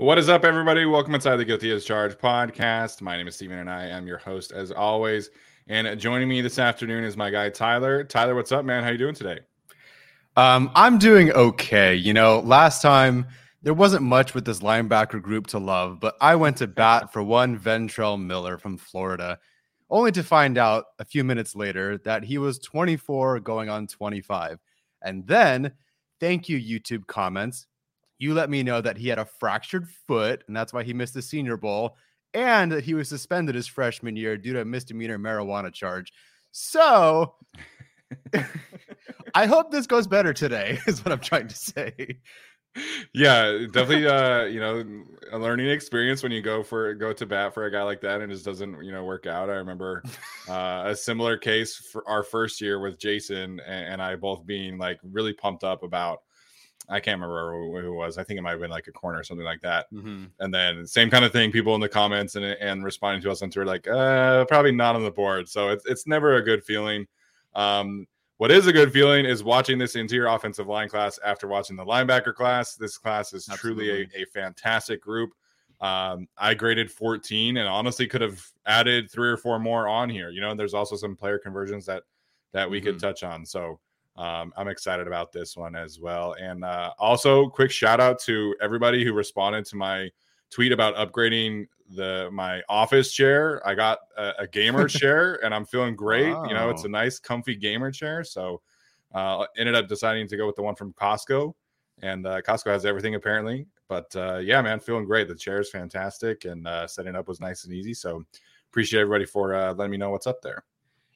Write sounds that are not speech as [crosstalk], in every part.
What is up, everybody? Welcome inside the Guilty as Charged podcast. My name is Steven, and I am your host as always. And joining me this afternoon is my guy Tyler. Tyler, what's up, man? How you doing today? Um, I'm doing okay. You know, last time there wasn't much with this linebacker group to love, but I went to bat for one Ventrell Miller from Florida, only to find out a few minutes later that he was 24 going on 25. And then, thank you, YouTube comments. You let me know that he had a fractured foot, and that's why he missed the Senior Bowl, and that he was suspended his freshman year due to a misdemeanor marijuana charge. So, [laughs] I hope this goes better today, [laughs] is what I'm trying to say. Yeah, [laughs] definitely. Uh, you know, a learning experience when you go for go to bat for a guy like that and just doesn't you know work out. I remember uh, a similar case for our first year with Jason and, and I both being like really pumped up about I can't remember who, it was. I think it might have been like a corner or something like that. Mm-hmm. And then same kind of thing. People in the comments and and responding to us on Twitter like, uh, probably not on the board. So it's it's never a good feeling. Um, what is a good feeling is watching this interior offensive line class after watching the linebacker class. This class is Absolutely. truly a, a fantastic group. Um, I graded 14 and honestly could have added three or four more on here. You know, and there's also some player conversions that that we mm-hmm. could touch on. So um, I'm excited about this one as well. And uh, also, quick shout out to everybody who responded to my tweet about upgrading the my office chair. I got a, a gamer [laughs] chair, and I'm feeling great. Wow. You know, it's a nice, comfy gamer chair. So, uh, ended up deciding to go with the one from Costco, and uh, Costco has everything apparently. But uh, yeah, man, feeling great. The chair is fantastic, and uh, setting up was nice and easy. So, appreciate everybody for uh, letting me know what's up there.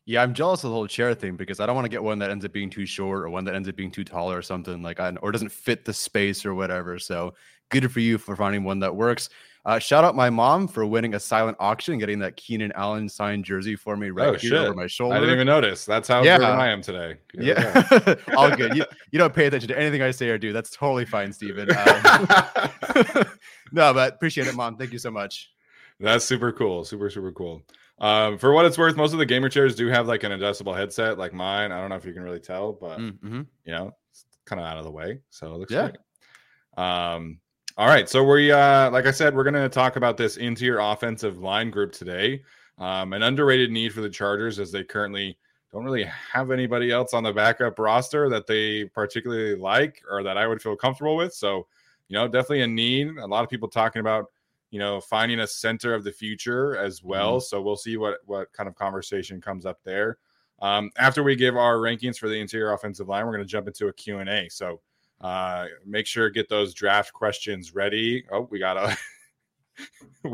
Yeah, I'm jealous of the whole chair thing because I don't want to get one that ends up being too short or one that ends up being too tall or something like I, or doesn't fit the space or whatever. So good for you for finding one that works. Uh, shout out my mom for winning a silent auction, getting that Keenan Allen signed jersey for me right oh, here shit. over my shoulder. I didn't even notice. That's how yeah. I am today. Yeah, yeah. [laughs] all good. You, you don't pay attention to anything I say or do. That's totally fine, Steven. Um, [laughs] [laughs] no, but appreciate it, mom. Thank you so much. That's super cool. Super super cool. Um, for what it's worth, most of the gamer chairs do have like an adjustable headset, like mine. I don't know if you can really tell, but mm, mm-hmm. you know, it's kind of out of the way, so it looks yeah. great. Um, all right, so we, uh, like I said, we're going to talk about this interior offensive line group today. Um, an underrated need for the Chargers as they currently don't really have anybody else on the backup roster that they particularly like or that I would feel comfortable with. So, you know, definitely a need. A lot of people talking about, you know, finding a center of the future as well. Mm-hmm. So we'll see what what kind of conversation comes up there. Um, after we give our rankings for the interior offensive line, we're going to jump into a Q&A. So uh, make sure get those draft questions ready. Oh, we got a [laughs]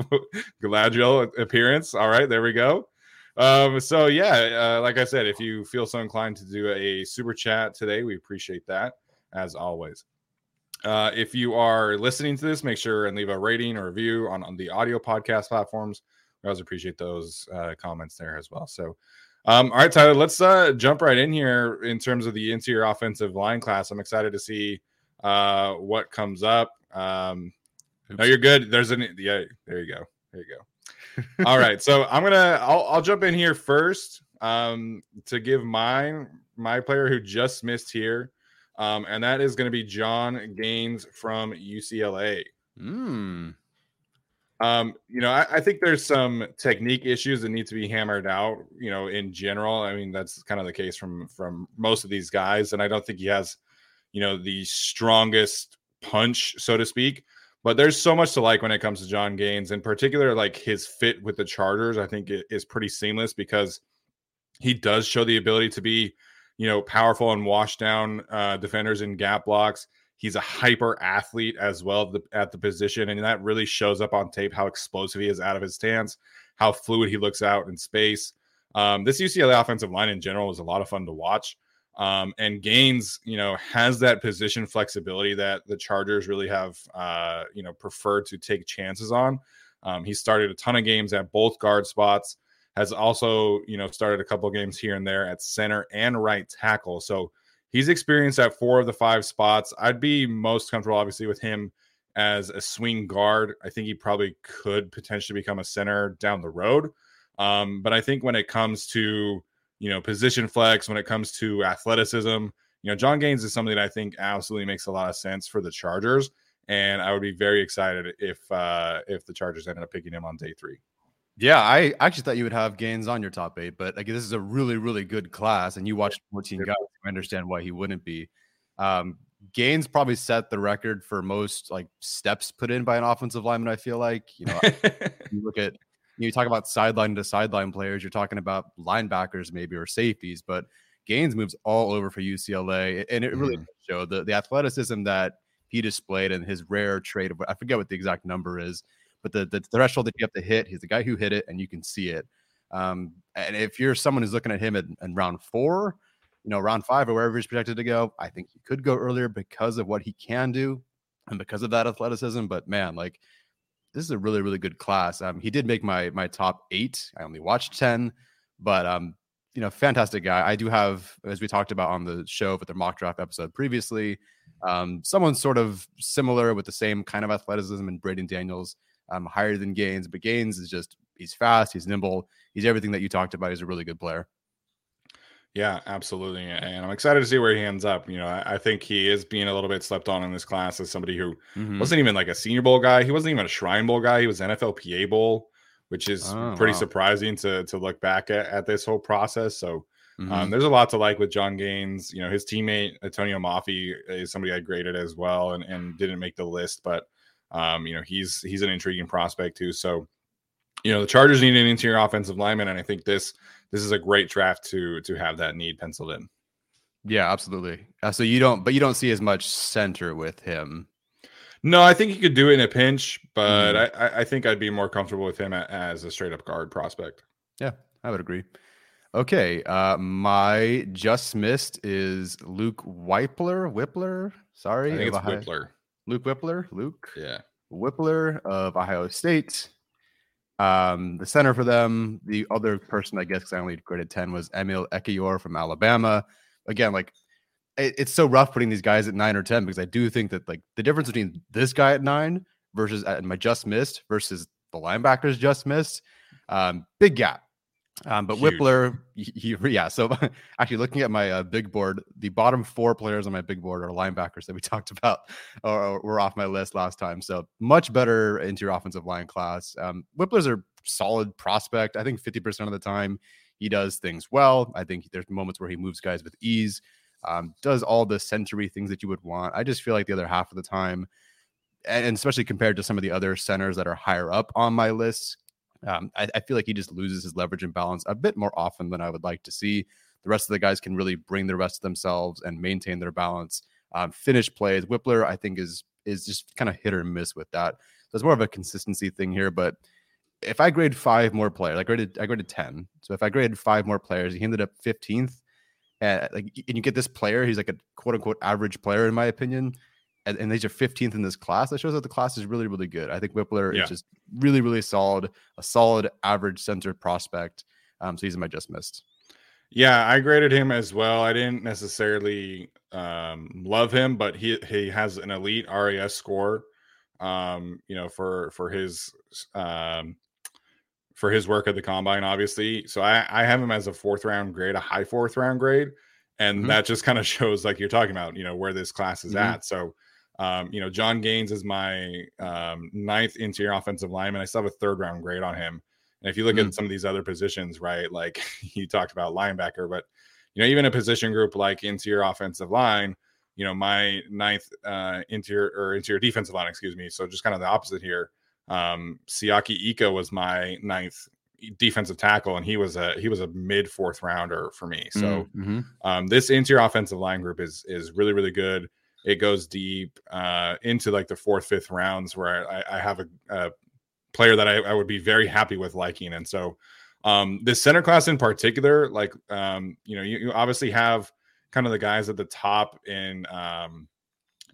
Galadriel appearance. All right, there we go. Um, so yeah, uh, like I said, if you feel so inclined to do a super chat today, we appreciate that as always. Uh, if you are listening to this, make sure and leave a rating or review on, on the audio podcast platforms. We always appreciate those uh, comments there as well. So, um, all right, Tyler, let's uh, jump right in here in terms of the interior offensive line class. I'm excited to see uh, what comes up. Um, no, you're good. There's an yeah. There you go. There you go. All right, so I'm gonna I'll, I'll jump in here first um, to give mine my player who just missed here, um, and that is going to be John Gaines from UCLA. Mm. Um, you know, I, I, think there's some technique issues that need to be hammered out. You know, in general, I mean that's kind of the case from from most of these guys, and I don't think he has, you know, the strongest punch, so to speak. But there's so much to like when it comes to John Gaines, in particular, like his fit with the Chargers. I think it is pretty seamless because he does show the ability to be, you know, powerful and wash down uh, defenders in gap blocks. He's a hyper athlete as well at the position, and that really shows up on tape how explosive he is out of his stance, how fluid he looks out in space. Um, this UCLA offensive line in general was a lot of fun to watch. Um, and Gaines, you know, has that position flexibility that the Chargers really have, uh, you know, preferred to take chances on. Um, he started a ton of games at both guard spots. Has also, you know, started a couple games here and there at center and right tackle. So He's experienced at four of the five spots. I'd be most comfortable, obviously, with him as a swing guard. I think he probably could potentially become a center down the road. Um, but I think when it comes to you know position flex, when it comes to athleticism, you know John Gaines is something that I think absolutely makes a lot of sense for the Chargers, and I would be very excited if uh, if the Chargers ended up picking him on day three. Yeah, I actually thought you would have Gaines on your top eight, but like this is a really, really good class, and you watched 14 guys. I understand why he wouldn't be. Um, Gaines probably set the record for most like steps put in by an offensive lineman. I feel like you know, [laughs] you look at you talk about sideline to sideline players, you're talking about linebackers maybe or safeties, but Gaines moves all over for UCLA, and it really mm. showed the the athleticism that he displayed and his rare trait of I forget what the exact number is but the, the threshold that you have to hit, he's the guy who hit it, and you can see it. Um, and if you're someone who's looking at him in, in round four, you know, round five or wherever he's projected to go, I think he could go earlier because of what he can do and because of that athleticism. But man, like this is a really, really good class. Um, he did make my my top eight. I only watched 10, but um, you know, fantastic guy. I do have, as we talked about on the show with the mock draft episode previously, um, someone sort of similar with the same kind of athleticism and Braeden Daniels um, higher than Gaines, but Gaines is just he's fast, he's nimble, he's everything that you talked about. He's a really good player. Yeah, absolutely. And I'm excited to see where he ends up. You know, I, I think he is being a little bit slept on in this class as somebody who mm-hmm. wasn't even like a senior bowl guy. He wasn't even a shrine bowl guy. He was NFLPA bowl, which is oh, pretty wow. surprising to to look back at, at this whole process. So um, mm-hmm. um, there's a lot to like with John Gaines. You know, his teammate Antonio Mafi is somebody I graded as well and, and didn't make the list, but um, you know, he's he's an intriguing prospect too. So, you know, the Chargers need an interior offensive lineman, and I think this this is a great draft to to have that need penciled in. Yeah, absolutely. Uh, so you don't, but you don't see as much center with him. No, I think he could do it in a pinch, but mm. I, I think I'd be more comfortable with him as a straight up guard prospect. Yeah, I would agree. Okay, uh, my just missed is Luke Wypler. Whippler, sorry, I think it's Whippler. Luke Wypler. Luke. Yeah. Wypler of Ohio State. Um, the center for them, the other person, I guess, because I only graded 10 was Emil Ekiyor from Alabama. Again, like it, it's so rough putting these guys at nine or 10 because I do think that like the difference between this guy at nine versus at my just missed versus the linebackers just missed, um, big gap. Um, but Huge. He, [laughs] yeah. So [laughs] actually, looking at my uh, big board, the bottom four players on my big board are linebackers that we [laughs] talked about, or, or were off my list last time. So much better into your offensive line class. Um, Wypler's a solid prospect. I think fifty percent of the time he does things well. I think there's moments where he moves guys with ease, um, does all the century things that you would want. I just feel like the other half of the time, and especially compared to some of the other centers that are higher up on my list, um, I, I, feel like he just loses his leverage and balance a bit more often than I would like to see. The rest of the guys can really bring the rest of themselves and maintain their balance. Um, finish plays. Wypler, I think, is is just kind of hit or miss with that. So it's more of a consistency thing here. But if I grade five more players, I graded I graded ten. So if I graded five more players, he ended up fifteenth. And like, and you get this player, he's like a quote unquote average player in my opinion and, and these are 15th in this class. That shows that the class is really, really good. I think Wypler yeah. is just really, really solid, a solid average center prospect. Um, so he's my just missed. Yeah, I graded him as well. I didn't necessarily um, love him, but he he has an elite RAS score. Um, you know, for for his um, for his work at the combine, obviously. So I, I have him as a fourth round grade, a high fourth round grade, and mm-hmm. that just kind of [laughs] shows, like you're talking about, you know, where this class is mm-hmm. at. So um, you know, John Gaines is my um, ninth interior offensive lineman. I still have a third round grade on him. And if you look mm. at some of these other positions, right, like [laughs] you talked about linebacker, but you know, even a position group like interior offensive line, you know, my ninth uh, interior or interior defensive line, excuse me. So just kind of the opposite here. Um, Siaki Ika was my ninth defensive tackle, and he was a he was a mid fourth rounder for me. So mm-hmm. um, this interior offensive line group is is really really good it goes deep uh, into like the fourth, fifth rounds where I, I have a, a, player that I, I, would be very happy with liking. And so um, this center class in particular, like um, you know, you, you, obviously have kind of the guys at the top in um,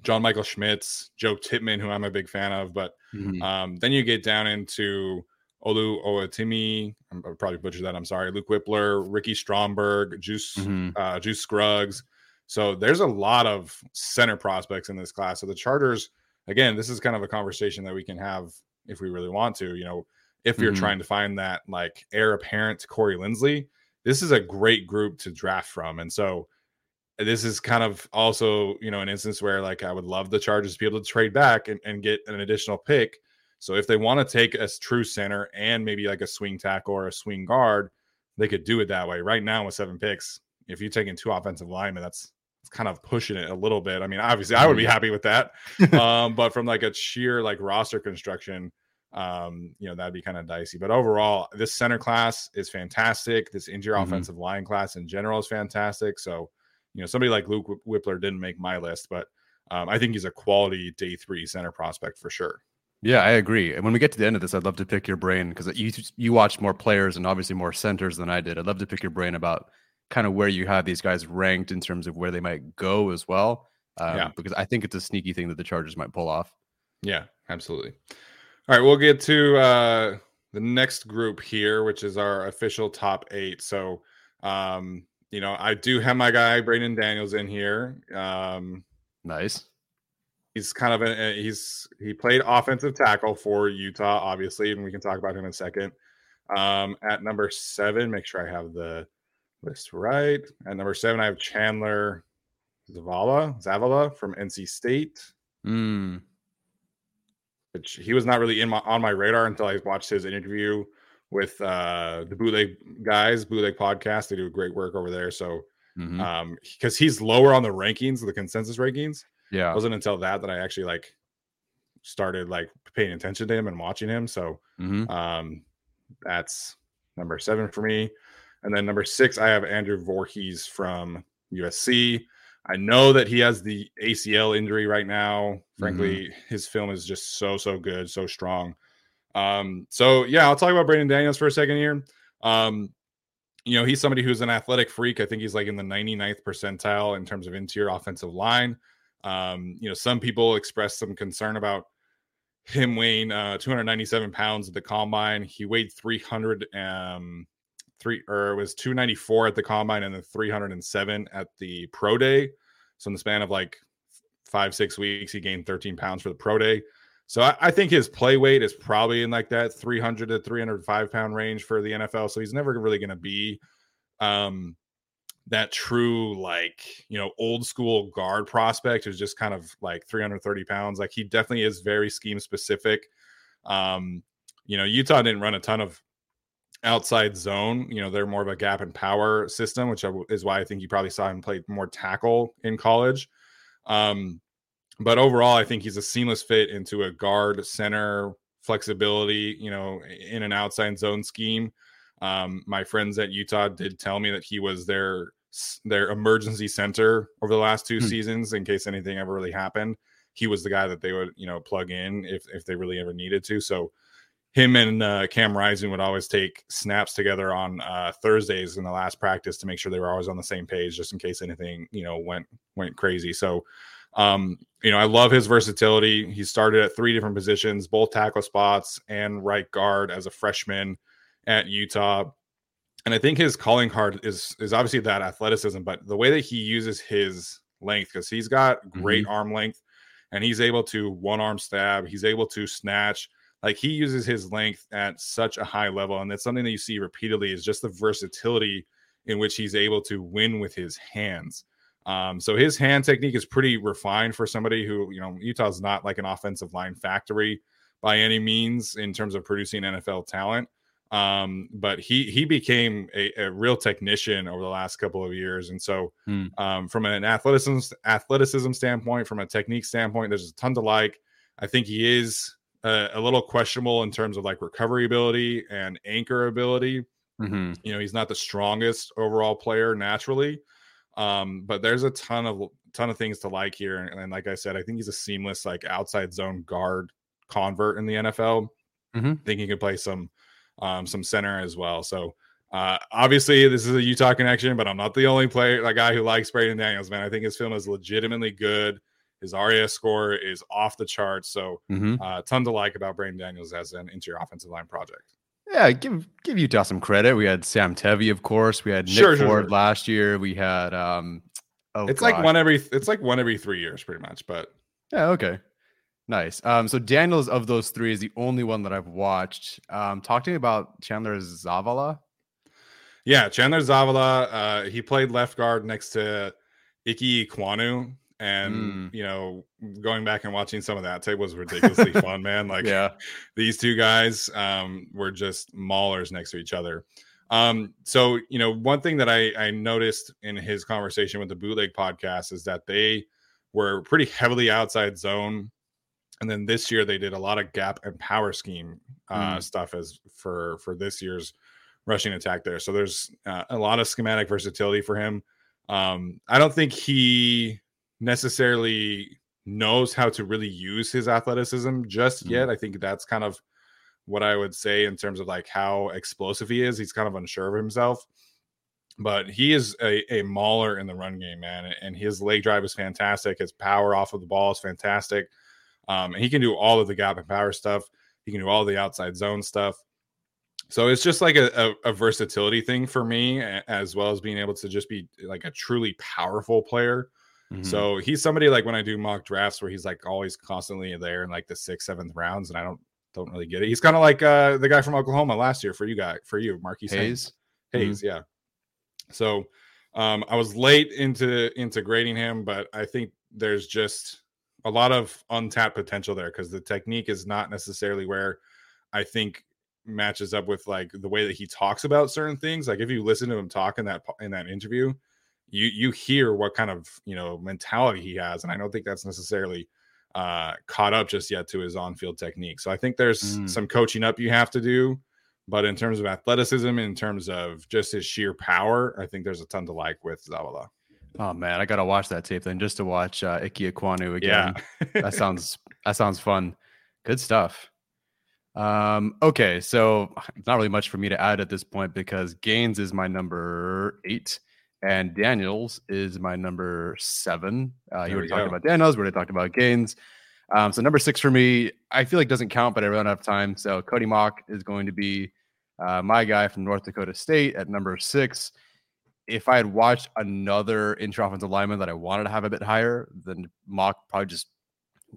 John Michael Schmitz, Joe Tippmann, who I'm a big fan of, but mm-hmm. um, then you get down into Olu Owatimi, I'm probably butchered that. I'm sorry. Luke Wypler, Ricky Stromberg, Juice, mm-hmm. uh, Juice Scruggs. So there's a lot of center prospects in this class. So the Chargers, again, this is kind of a conversation that we can have if we really want to. You know, if you're mm-hmm. trying to find that like heir apparent to Corey Linsley, this is a great group to draft from. And so this is kind of also, you know, an instance where like I would love the Chargers to be able to trade back and, and get an additional pick. So if they want to take a true center and maybe like a swing tackle or a swing guard, they could do it that way. Right now with seven picks, if you're taking two offensive linemen, that's kind of pushing it a little bit. I mean, obviously, I would be mm-hmm. happy with that, [laughs] um, but from like a sheer like roster construction, um, you know, that'd be kind of dicey. But overall, this center class is fantastic. This interior mm-hmm. offensive line class in general is fantastic. So, you know, somebody like Luke Wypler didn't make my list, but um, I think he's a quality day three center prospect for sure. Yeah, I agree. And when we get to the end of this, I'd love to pick your brain because you you watched more players and obviously more centers than I did. I'd love to pick your brain about kind of where you have these guys ranked in terms of where they might go as well. Um, yeah. Because I think it's a sneaky thing that the Chargers might pull off. Yeah, absolutely. All right, we'll get to uh, the next group here, which is our official top eight. So, um, you know, I do have my guy Braeden Daniels in here. Um, nice. He's kind of a he's he played offensive tackle for Utah, obviously, and we can talk about him in a second. Um, at number seven, make sure I have the list right. At number seven, I have Chandler Zavala, Zavala from NC State. Mm. Which he was not really in my on my radar until I watched his interview with uh the bootleg guys, bootleg podcast. They do great work over there. So mm-hmm. um because he's lower on the rankings, the consensus rankings. Yeah. It wasn't until that that I actually like started like paying attention to him and watching him. So mm-hmm. um that's number seven for me. And then number six, I have Andrew Vorhees from USC. I know that he has the ACL injury right now. Frankly, mm-hmm. his film is just so, so good, so strong. Um, so yeah, I'll talk about Braeden Daniels for a second here. Um, you know, he's somebody who's an athletic freak. I think he's like in the 99th percentile in terms of interior offensive line. Um, you know, some people expressed some concern about him weighing uh, 297 pounds at the combine. He weighed 300 um, three or it was 294 at the combine and then 307 at the pro day. So in the span of like five, six weeks, he gained 13 pounds for the pro day. So I, I, think his play weight is probably in like that 300 to 305 pound range for the NFL. So he's never really going to be um, that true, like, you know, old school guard prospect who's just kind of like 330 pounds. Like he definitely is very scheme specific. Um, you know, Utah didn't run a ton of outside zone. You know, they're more of a gap and power system, which is why I think you probably saw him play more tackle in college. Um, but overall, I think he's a seamless fit into a guard center flexibility, you know, in an outside zone scheme. Um, my friends at Utah did tell me that he was their their emergency center over the last two hmm. seasons in case anything ever really happened. He was the guy that they would, you know, plug in if if they really ever needed to. So him and uh, Cam Rising would always take snaps together on uh, Thursdays in the last practice to make sure they were always on the same page, just in case anything you know went went crazy. So, um, you know, I love his versatility. He started at three different positions, both tackle spots and right guard as a freshman at Utah. And I think his calling card is is obviously that athleticism, but the way that he uses his length, because he's got great mm-hmm. arm length and he's able to one arm stab, he's able to snatch like he uses his length at such a high level, and that's something that you see repeatedly is just the versatility in which he's able to win with his hands. Um, so his hand technique is pretty refined for somebody who, you know, Utah's not like an offensive line factory by any means in terms of producing NFL talent. Um, but he he became a, a, real technician over the last couple of years, and so hmm. um, from an athleticism athleticism standpoint, from a technique standpoint, there's a ton to like. I think he is uh, a little questionable in terms of like recovery ability and anchor ability. Mm-hmm. You know, he's not the strongest overall player naturally, um, but there's a ton of ton of things to like here. And, and, like I said, I think he's a seamless like outside zone guard convert in the NFL. Mm-hmm. I think he could play some um, some center as well. So uh, obviously, this is a Utah connection, but I'm not the only player, the guy who likes Braeden Daniels. Man, I think his film is legitimately good. His RAS score is off the charts. So, mm-hmm. uh, ton to like about Braeden Daniels as an interior offensive line project. Yeah, give give Utah some credit. We had Sam Tevi, of course. We had Nick sure, Ford sure. last year. We had um oh it's like one every it's like one every three years pretty much, but yeah, okay. Nice. Um, so Daniels of those three is the only one that I've watched. Um, talk to me about Chandler Zavala. Yeah, Chandler Zavala. Uh, he played left guard next to Ike Ekwonu, and mm. you know going back and watching some of that tape was ridiculously [laughs] fun man like yeah these two guys um were just maulers next to each other um so you know one thing that i i noticed in his conversation with the bootleg podcast is that they were pretty heavily outside zone and then this year they did a lot of gap and power scheme uh mm. stuff as for for this year's rushing attack there so there's uh, a lot of schematic versatility for him um i don't think he necessarily knows how to really use his athleticism just mm-hmm. yet. I think that's kind of what I would say in terms of like how explosive he is. He's kind of unsure of himself, but he is a, a mauler in the run game, man. And his leg drive is fantastic. His power off of the ball is fantastic. Um, and he can do all of the gap and power stuff. He can do all the outside zone stuff. So it's just like a, a, a versatility thing for me, as well as being able to just be like a truly powerful player. Mm-hmm. So he's somebody like when I do mock drafts where he's like always constantly there in like the sixth, seventh rounds, and I don't don't really get it. He's kind of like uh the guy from Oklahoma last year for you guy for you, Marquis Hayes. Hayes, mm-hmm. yeah. So um I was late into into grading him, but I think there's just a lot of untapped potential there because the technique is not necessarily where I think matches up with like the way that he talks about certain things. Like if you listen to him talk in that in that interview, you you hear what kind of you know mentality he has, and I don't think that's necessarily uh, caught up just yet to his on-field technique. So I think there's mm. some coaching up you have to do, but in terms of athleticism, in terms of just his sheer power, I think there's a ton to like with Zavala. Oh man, I gotta watch that tape then just to watch uh, Ike Ekwonu again. Yeah. that sounds that sounds fun. Good stuff. Um, okay, so it's not really much for me to add at this point because Gaines is my number eight. And Daniels is my number seven. Uh, you already talked about Daniels. We already talked about Gaines. Um, so number six for me, I feel like doesn't count, but I don't have time. So Cody Mauch is going to be uh, my guy from North Dakota State at number six. If I had watched another intra offensive lineman that I wanted to have a bit higher, then Mauch probably just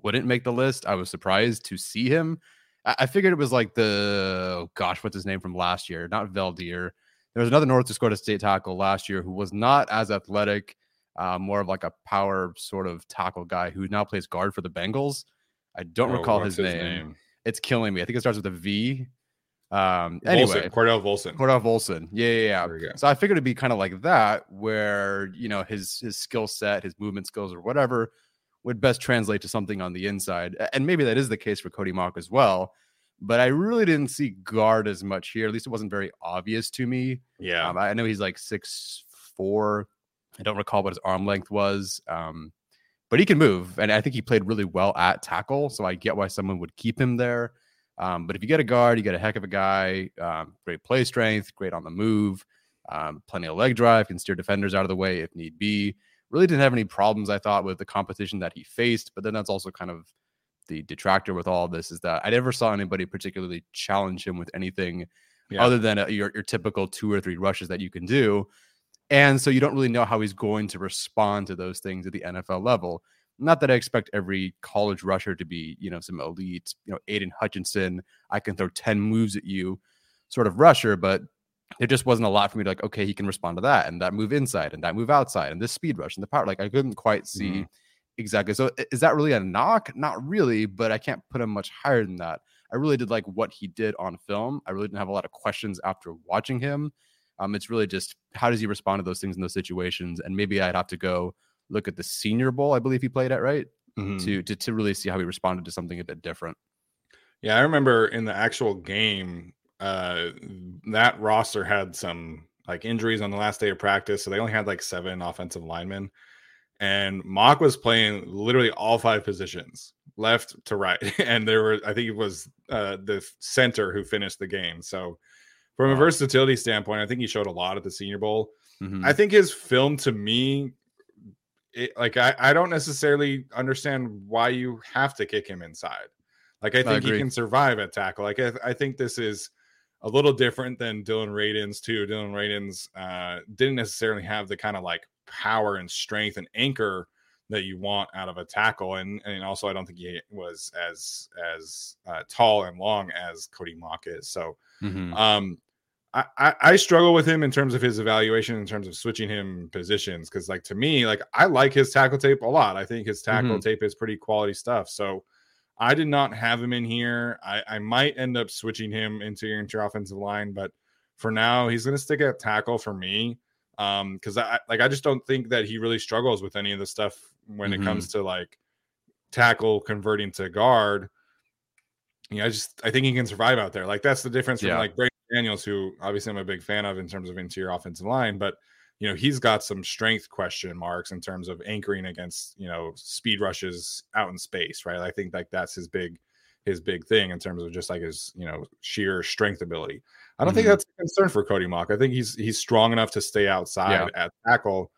wouldn't make the list. I was surprised to see him. I, I figured it was like the oh gosh, what's his name from last year? Not Veldheer. There was another North Dakota State tackle last year who was not as athletic, uh, more of like a power sort of tackle guy who now plays guard for the Bengals. I don't oh, recall his, his name. name. It's killing me. I think it starts with a V. Um, anyway, Volson, Cordell Volson. Cordell Volson. Yeah, yeah, yeah. So I figured it'd be kind of like that, where you know his his skill set, his movement skills, or whatever would best translate to something on the inside. And maybe that is the case for Cody Mauch as well. But I really didn't see guard as much here. At least it wasn't very obvious to me. Yeah. Um, I know he's like six four. I don't recall what his arm length was. Um, but he can move, and I think he played really well at tackle. So I get why someone would keep him there. Um, but if you get a guard, you get a heck of a guy. Um, great play strength, great on the move, um, plenty of leg drive, can steer defenders out of the way if need be. Really didn't have any problems, I thought, with the competition that he faced. But then that's also kind of the detractor with all this is that I never saw anybody particularly challenge him with anything Yeah. other than uh, your, your typical two or three rushes that you can do. And so you don't really know how he's going to respond to those things at the NFL level. Not that I expect every college rusher to be, you know, some elite, you know, Aidan Hutchinson, I can throw 10 moves at you sort of rusher, but there just wasn't a lot for me to like, okay, he can respond to that and that move inside and that move outside and this speed rush and the power. Like I couldn't quite see exactly. So is that really a knock? Not really, but I can't put him much higher than that. I really did like what he did on film. I really didn't have a lot of questions after watching him. Um, it's really just how does he respond to those things in those situations, and maybe I'd have to go look at the Senior Bowl. I believe he played at right Mhm. to, to to really see how he responded to something a bit different. Yeah, I remember in the actual game, uh, that roster had some like injuries on the last day of practice, so they only had like seven offensive linemen, and Mauch was playing literally all five positions, left to right, [laughs] and there were I think it was uh, the center who finished the game. So, from a versatility standpoint, I think he showed a lot at the Senior Bowl. Mhm. I think his film to me, it, like I, I don't necessarily understand why you have to kick him inside. Like I think he can survive at tackle. Like I, I think this is a little different than Dillon Radunz too. Dillon Radunz uh, didn't necessarily have the kind of like power and strength and anchor that you want out of a tackle, and and also I don't think he was as as uh, tall and long as Cody Mauch is. So Mhm. um, I, I I struggle with him in terms of his evaluation, in terms of switching him positions, because like to me, like I like his tackle tape a lot. I think his tackle Mhm. tape is pretty quality stuff. So I did not have him in here. I, I might end up switching him into your interior offensive line, but for now, he's going to stick at tackle for me. Um, because I like I just don't think that he really struggles with any of the stuff when Mhm. it comes to like tackle converting to guard. Yeah, I just I think he can survive out there. Like that's the difference from like Brady Daniels, who obviously I'm a big fan of in terms of interior offensive line, but you know he's got some strength question marks in terms of anchoring against you know speed rushes out in space, right? I think like that's his big his big thing in terms of just like his you know sheer strength ability. I don't think Mhm. that's a concern for Cody Mauch. I think he's he's strong enough to stay outside at tackle.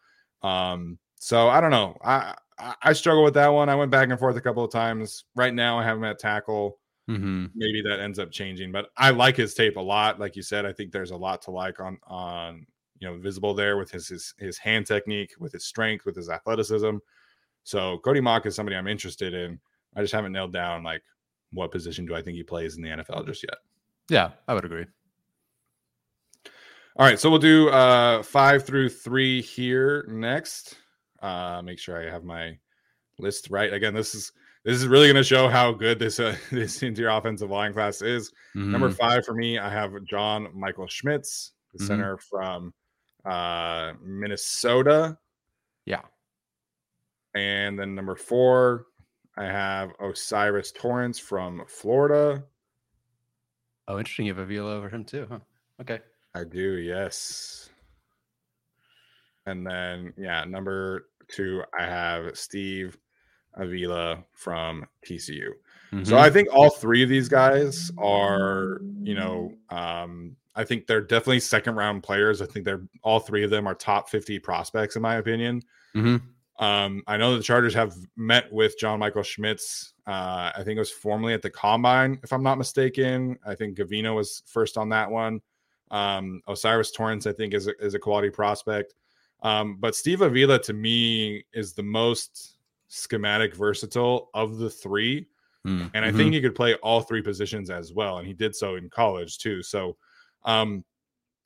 Um, so I don't know. I, I I struggle with that one. I went back and forth a couple of times. Right now, I have him at tackle Mhm. maybe that ends up changing but i like his tape a lot like you said i think there's a lot to like on on you know visible there with his his, his hand technique with his strength with his athleticism so cody mauch is somebody i'm interested in i just haven't nailed down like what position do i think he plays in the nfl just yet Yeah, I would agree. all right so we'll do uh five through three here next uh make sure i have my list right again this is this is really going to show how good this uh, [laughs] this interior offensive line class is Number Mhm. five for me, I have John Michael Schmitz, the Mhm. center from uh, Minnesota. Yeah. And then number four, I have O'Cyrus Torrence from Florida. Oh, interesting. You have Avila over him too, huh? Okay. I do, yes. And then, yeah, number two, I have Steve Avila from TCU. So Mhm. I think all three of these guys are, you know, um, I think they're definitely second round players. I think they're all three of them are top 50 prospects, in my opinion. Mhm. Um, I know the Chargers have met with John Michael Schmitz. Uh, I think it was formerly at the combine, if I'm not mistaken. I think Gavino was first on that one. Um, O'Cyrus Torrence, I think, is a, is a quality prospect. Um, but Steve Avila to me is the most schematic versatile of the three Mm. and I think he could play all three positions as well, and he did so in college too. So, um,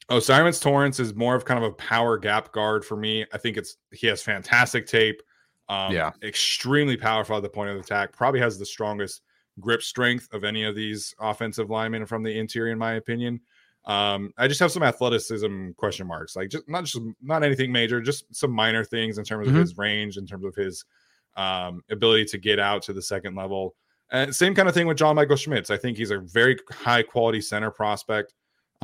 O'Cyrus Torrence is more of kind of a power gap guard for me. I think it's he has fantastic tape, um, Yeah. extremely powerful at the point of attack. Probably has the strongest grip strength of any of these offensive linemen from the interior, in my opinion. Um, I just have some athleticism question marks, like just not just not anything major, just some minor things in terms Mhm. of his range, in terms of his um, ability to get out to the second level. And same kind of thing with John Michael Schmitz. I think he's a very high quality center prospect.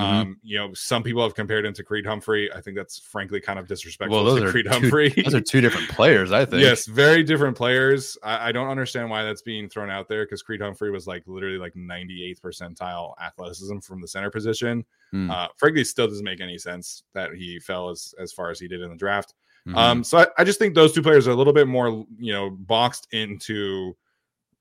Mhm. Um, you know, some people have compared him to Creed Humphrey. I think that's frankly kind of disrespectful Well, those to are Creed two- Humphrey. Those are two different players, I think. Yes, very different players. I, I don't understand why that's being thrown out there because Creed Humphrey was like literally like 98th percentile athleticism from the center position. Hmm. Uh, frankly, still doesn't make any sense that he fell as as far as he did in the draft. Mhm. Um, so I, I just think those two players are a little bit more, you know, boxed into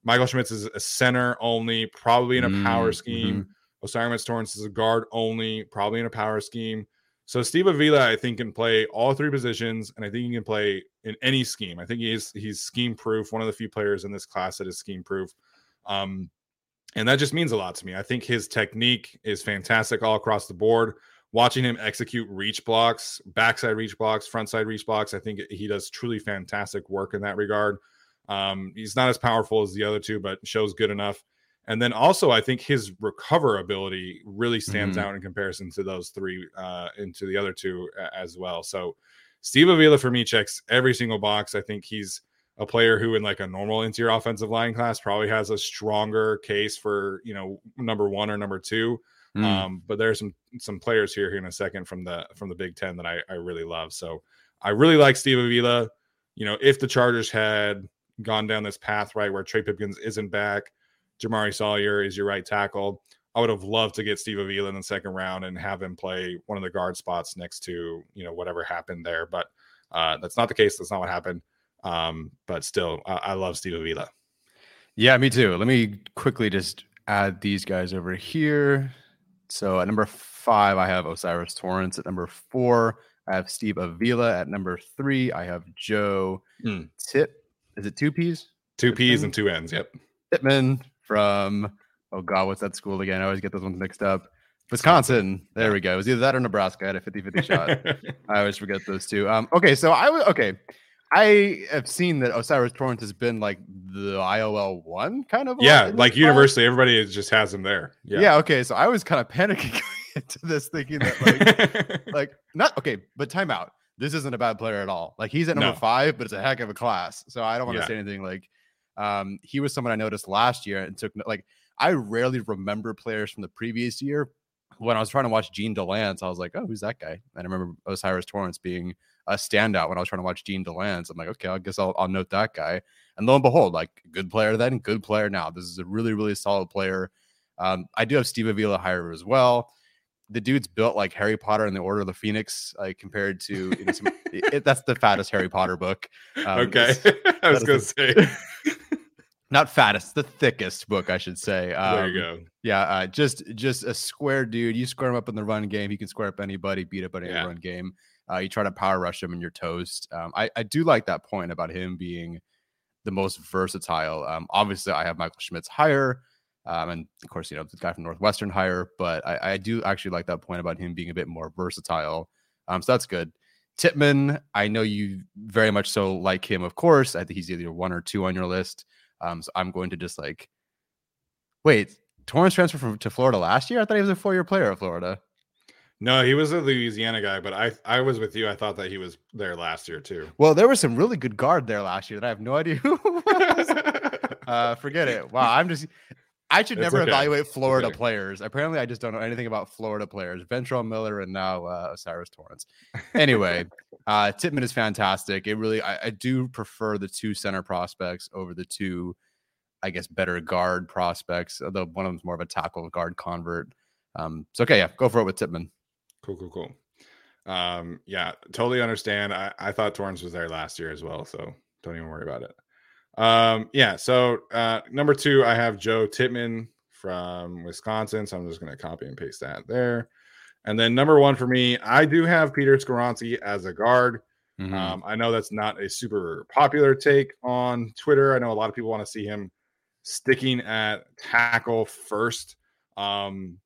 Michael Schmitz is a center only, probably in a power Mm, scheme. O'Cyrus Torrence is a guard only, probably in a power scheme. So Steve Avila, I think, can play all three positions, and I think he can play in any scheme. I think he's he's scheme proof. One of the few players in this class that is scheme proof. Um, and that just means a lot to me. I think his technique is fantastic all across the board. Watching him execute reach blocks, backside reach blocks, frontside reach blocks, I think he does truly fantastic work in that regard. Um, he's not as powerful as the other two, but shows good enough. And then also, I think his recoverability really stands Mhm. out in comparison to those three, uh, into the other two as well. So, Steve Avila for me checks every single box. I think he's a player who, in like a normal interior offensive line class, probably has a stronger case for you know number one or number two. Mm. Um, but there's some some players here, here in a second from the from the Big Ten that I, I really love. So I really like Steve Avila. You know, if the Chargers had gone down this path right where Trey Pipkins isn't back, Jamaree Salyer is your right tackle. I would have loved to get Steve Avila in the second round and have him play one of the guard spots next to you know whatever happened there. But uh, that's not the case. That's not what happened. Um, but still, I, I love Steve Avila. Yeah, me too. Let me quickly just add these guys over here. So at number five, I have O'Cyrus Torrence. At number four, I have Steve Avila. At number three, I have Joe Hmm. Tip. Is it two P's? Two P's and two N's. Yep. Pittman from oh god, what's that school again? I always get those ones mixed up. Wisconsin. There we go. It was either that or Nebraska. I had a 50-50 [laughs] shot. I always forget those two. Um, okay, so I was okay. I have seen that O'Cyrus Torrence has been like the IOL one kind of. yeah, like university, everybody just has him there. Yeah. yeah. okay. So I was kind of panicking [laughs] into this, thinking that like, [laughs] like not okay, but timeout. This isn't a bad player at all. Like he's at number No. five, but it's a heck of a class. So I don't want to Yeah. say anything like um he was someone I noticed last year and took like I rarely remember players from the previous year. When I was trying to watch Jean Delance, I was like, oh, who's that guy? And I remember O'Cyrus Torrence being a standout when I was trying to watch Jean Delance. I'm like, okay, I guess I'll, I'll note that guy. And lo and behold, like good player then, good player now. This is a really, really solid player. Um, I do have Steve Avila higher as well. The dude's built like Harry Potter and the Order of the Phoenix, like compared to you know, some, [laughs] it, that's the fattest Harry Potter book. Um, okay. [laughs] I was gonna say. [laughs] not fattest, the thickest book, I should say. Um, there you go. Yeah, uh, just just a square dude. You square him up in the run game, he can square up anybody, beat up any Yeah. run game. Uh, you try to power rush him, and you're toast. Um, I I do like that point about him being the most versatile. Um, obviously, I have Michael Schmitz higher, um, and of course, you know the guy from Northwestern higher. But I, I do actually like that point about him being a bit more versatile. Um, so that's good. Tippmann, I know you very much so like him. Of course, I think he's either one or two on your list. Um, so I'm going to just like wait. Torrence transferred from to Florida last year. I thought he was a four-year player at Florida. No, he was a Louisiana guy, but I I was with you. I thought that he was there last year too. Well, there was some really good guard there last year that I have no idea [laughs] who was. [laughs] uh, forget it. Wow, I'm just. I should It's never okay. evaluate Florida okay. players. Apparently, I just don't know anything about Florida players. Ventrell Miller and now uh, Cyrus Torrence. Anyway, [laughs] uh, Tippmann is fantastic. It really, I, I do prefer the two center prospects over the two, I guess, better guard prospects. Although one of them's more of a tackle guard convert. Um, so okay, yeah, go for it with Tippmann. Cool, cool, cool. Um, yeah, totally understand. I, I thought Torrence was there last year as well, so don't even worry about it. Um, yeah, so uh number two, I have Joe Tippmann from Wisconsin. So I'm just gonna copy and paste that there. And then number one for me, I do have Peter Skoronski as a guard. Mhm. Um, I know that's not a super popular take on Twitter. I know a lot of people want to see him sticking at tackle first. Um,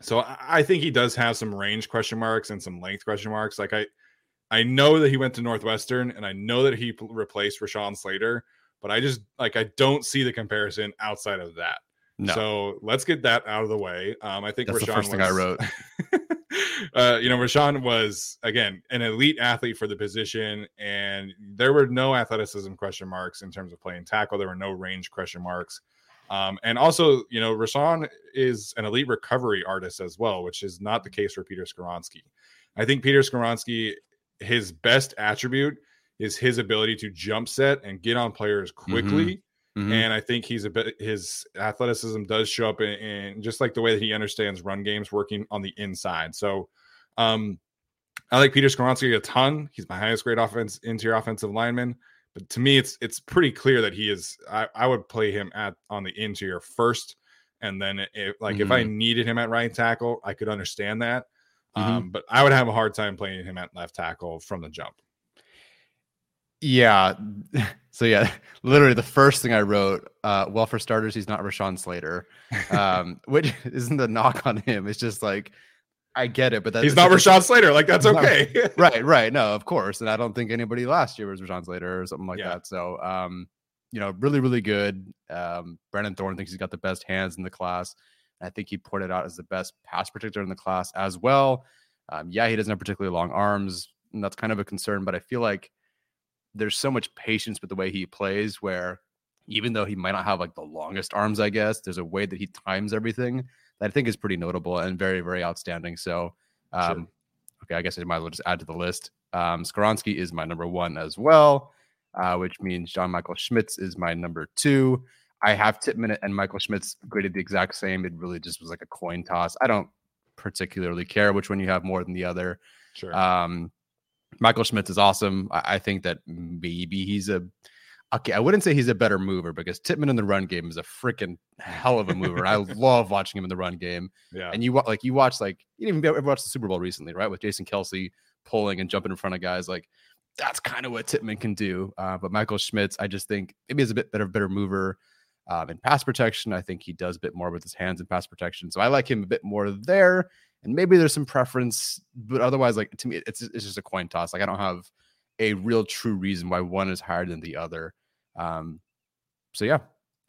so I, I think he does have some range question marks and some length question marks. Like I, I know that he went to Northwestern, and I know that he replaced Rashawn Slater, but I just like I don't see the comparison outside of that. No. So let's get that out of the way. Um, I think That's Rashawn the first thing was, I wrote. [laughs] uh, you know, Rashawn was again an elite athlete for the position, and there were no athleticism question marks in terms of playing tackle. There were no range question marks. Um, and also, you know, Rashawn is an elite recovery artist as well, which is not the case for Peter Skoronski. I think Peter Skoronski, his best attribute is his ability to jump set and get on players quickly. Mhm. And I think he's a bit his athleticism does show up in, in just like the way that he understands run games working on the inside. So um I like Peter Skoronski a ton. He's my highest grade offense interior offensive lineman. But to me, it's it's pretty clear that he is. I, I would play him at on the interior first, and then if like if I needed him at right tackle, I could understand that. Mhm. Um, but I would have a hard time playing him at left tackle from the jump. Yeah. [laughs] So yeah, [laughs] literally the first thing I wrote, uh, well, for starters, he's not Rashawn Slater. Um, [laughs] which isn't the knock on him. It's just like I get it, but that He's not a- Rashawn Slater. Like that's not- okay. right, right. No, of course. And I don't think anybody last year was Rashawn Slater or something like Yeah. that. So um, you know, really, really good. Um, Brandon Thorn thinks he's got the best hands in the class. I think he pointed out as the best pass protector in the class as well. Um, yeah, he doesn't have particularly long arms, and that's kind of a concern, but I feel like there's so much patience with the way he plays where even though he might not have like the longest arms, I guess, there's a way that he times everything that I think is pretty notable and very, very outstanding. So um, okay, I guess I might as well just add to the list. Um, Skoronski is my number one as well, uh, which means John Michael Schmitz is my number two. I have Tippmann and Michael Schmitz graded the exact same. It really just was like a coin toss. I don't particularly care which one you have more than the other. Sure. Um, Michael Schmitz is awesome. I, I think that maybe he's a okay. I wouldn't say he's a better mover because Tippmann in the run game is a freaking hell of a mover. I [laughs] love watching him in the run game. yeah. And you like you watch like you didn't even ever watch the Super Bowl recently, right? With Jason Kelce pulling and jumping in front of guys, like that's kind of what Tippmann can do. Uh, but Michael Schmitz, I just think maybe is a bit better, better mover um, in pass protection. I think he does a bit more with his hands in pass protection, so I like him a bit more there. And maybe there's some preference, but otherwise, like to me, it's it's just a coin toss. Like I don't have a real true reason why one is higher than the other. Um, so yeah,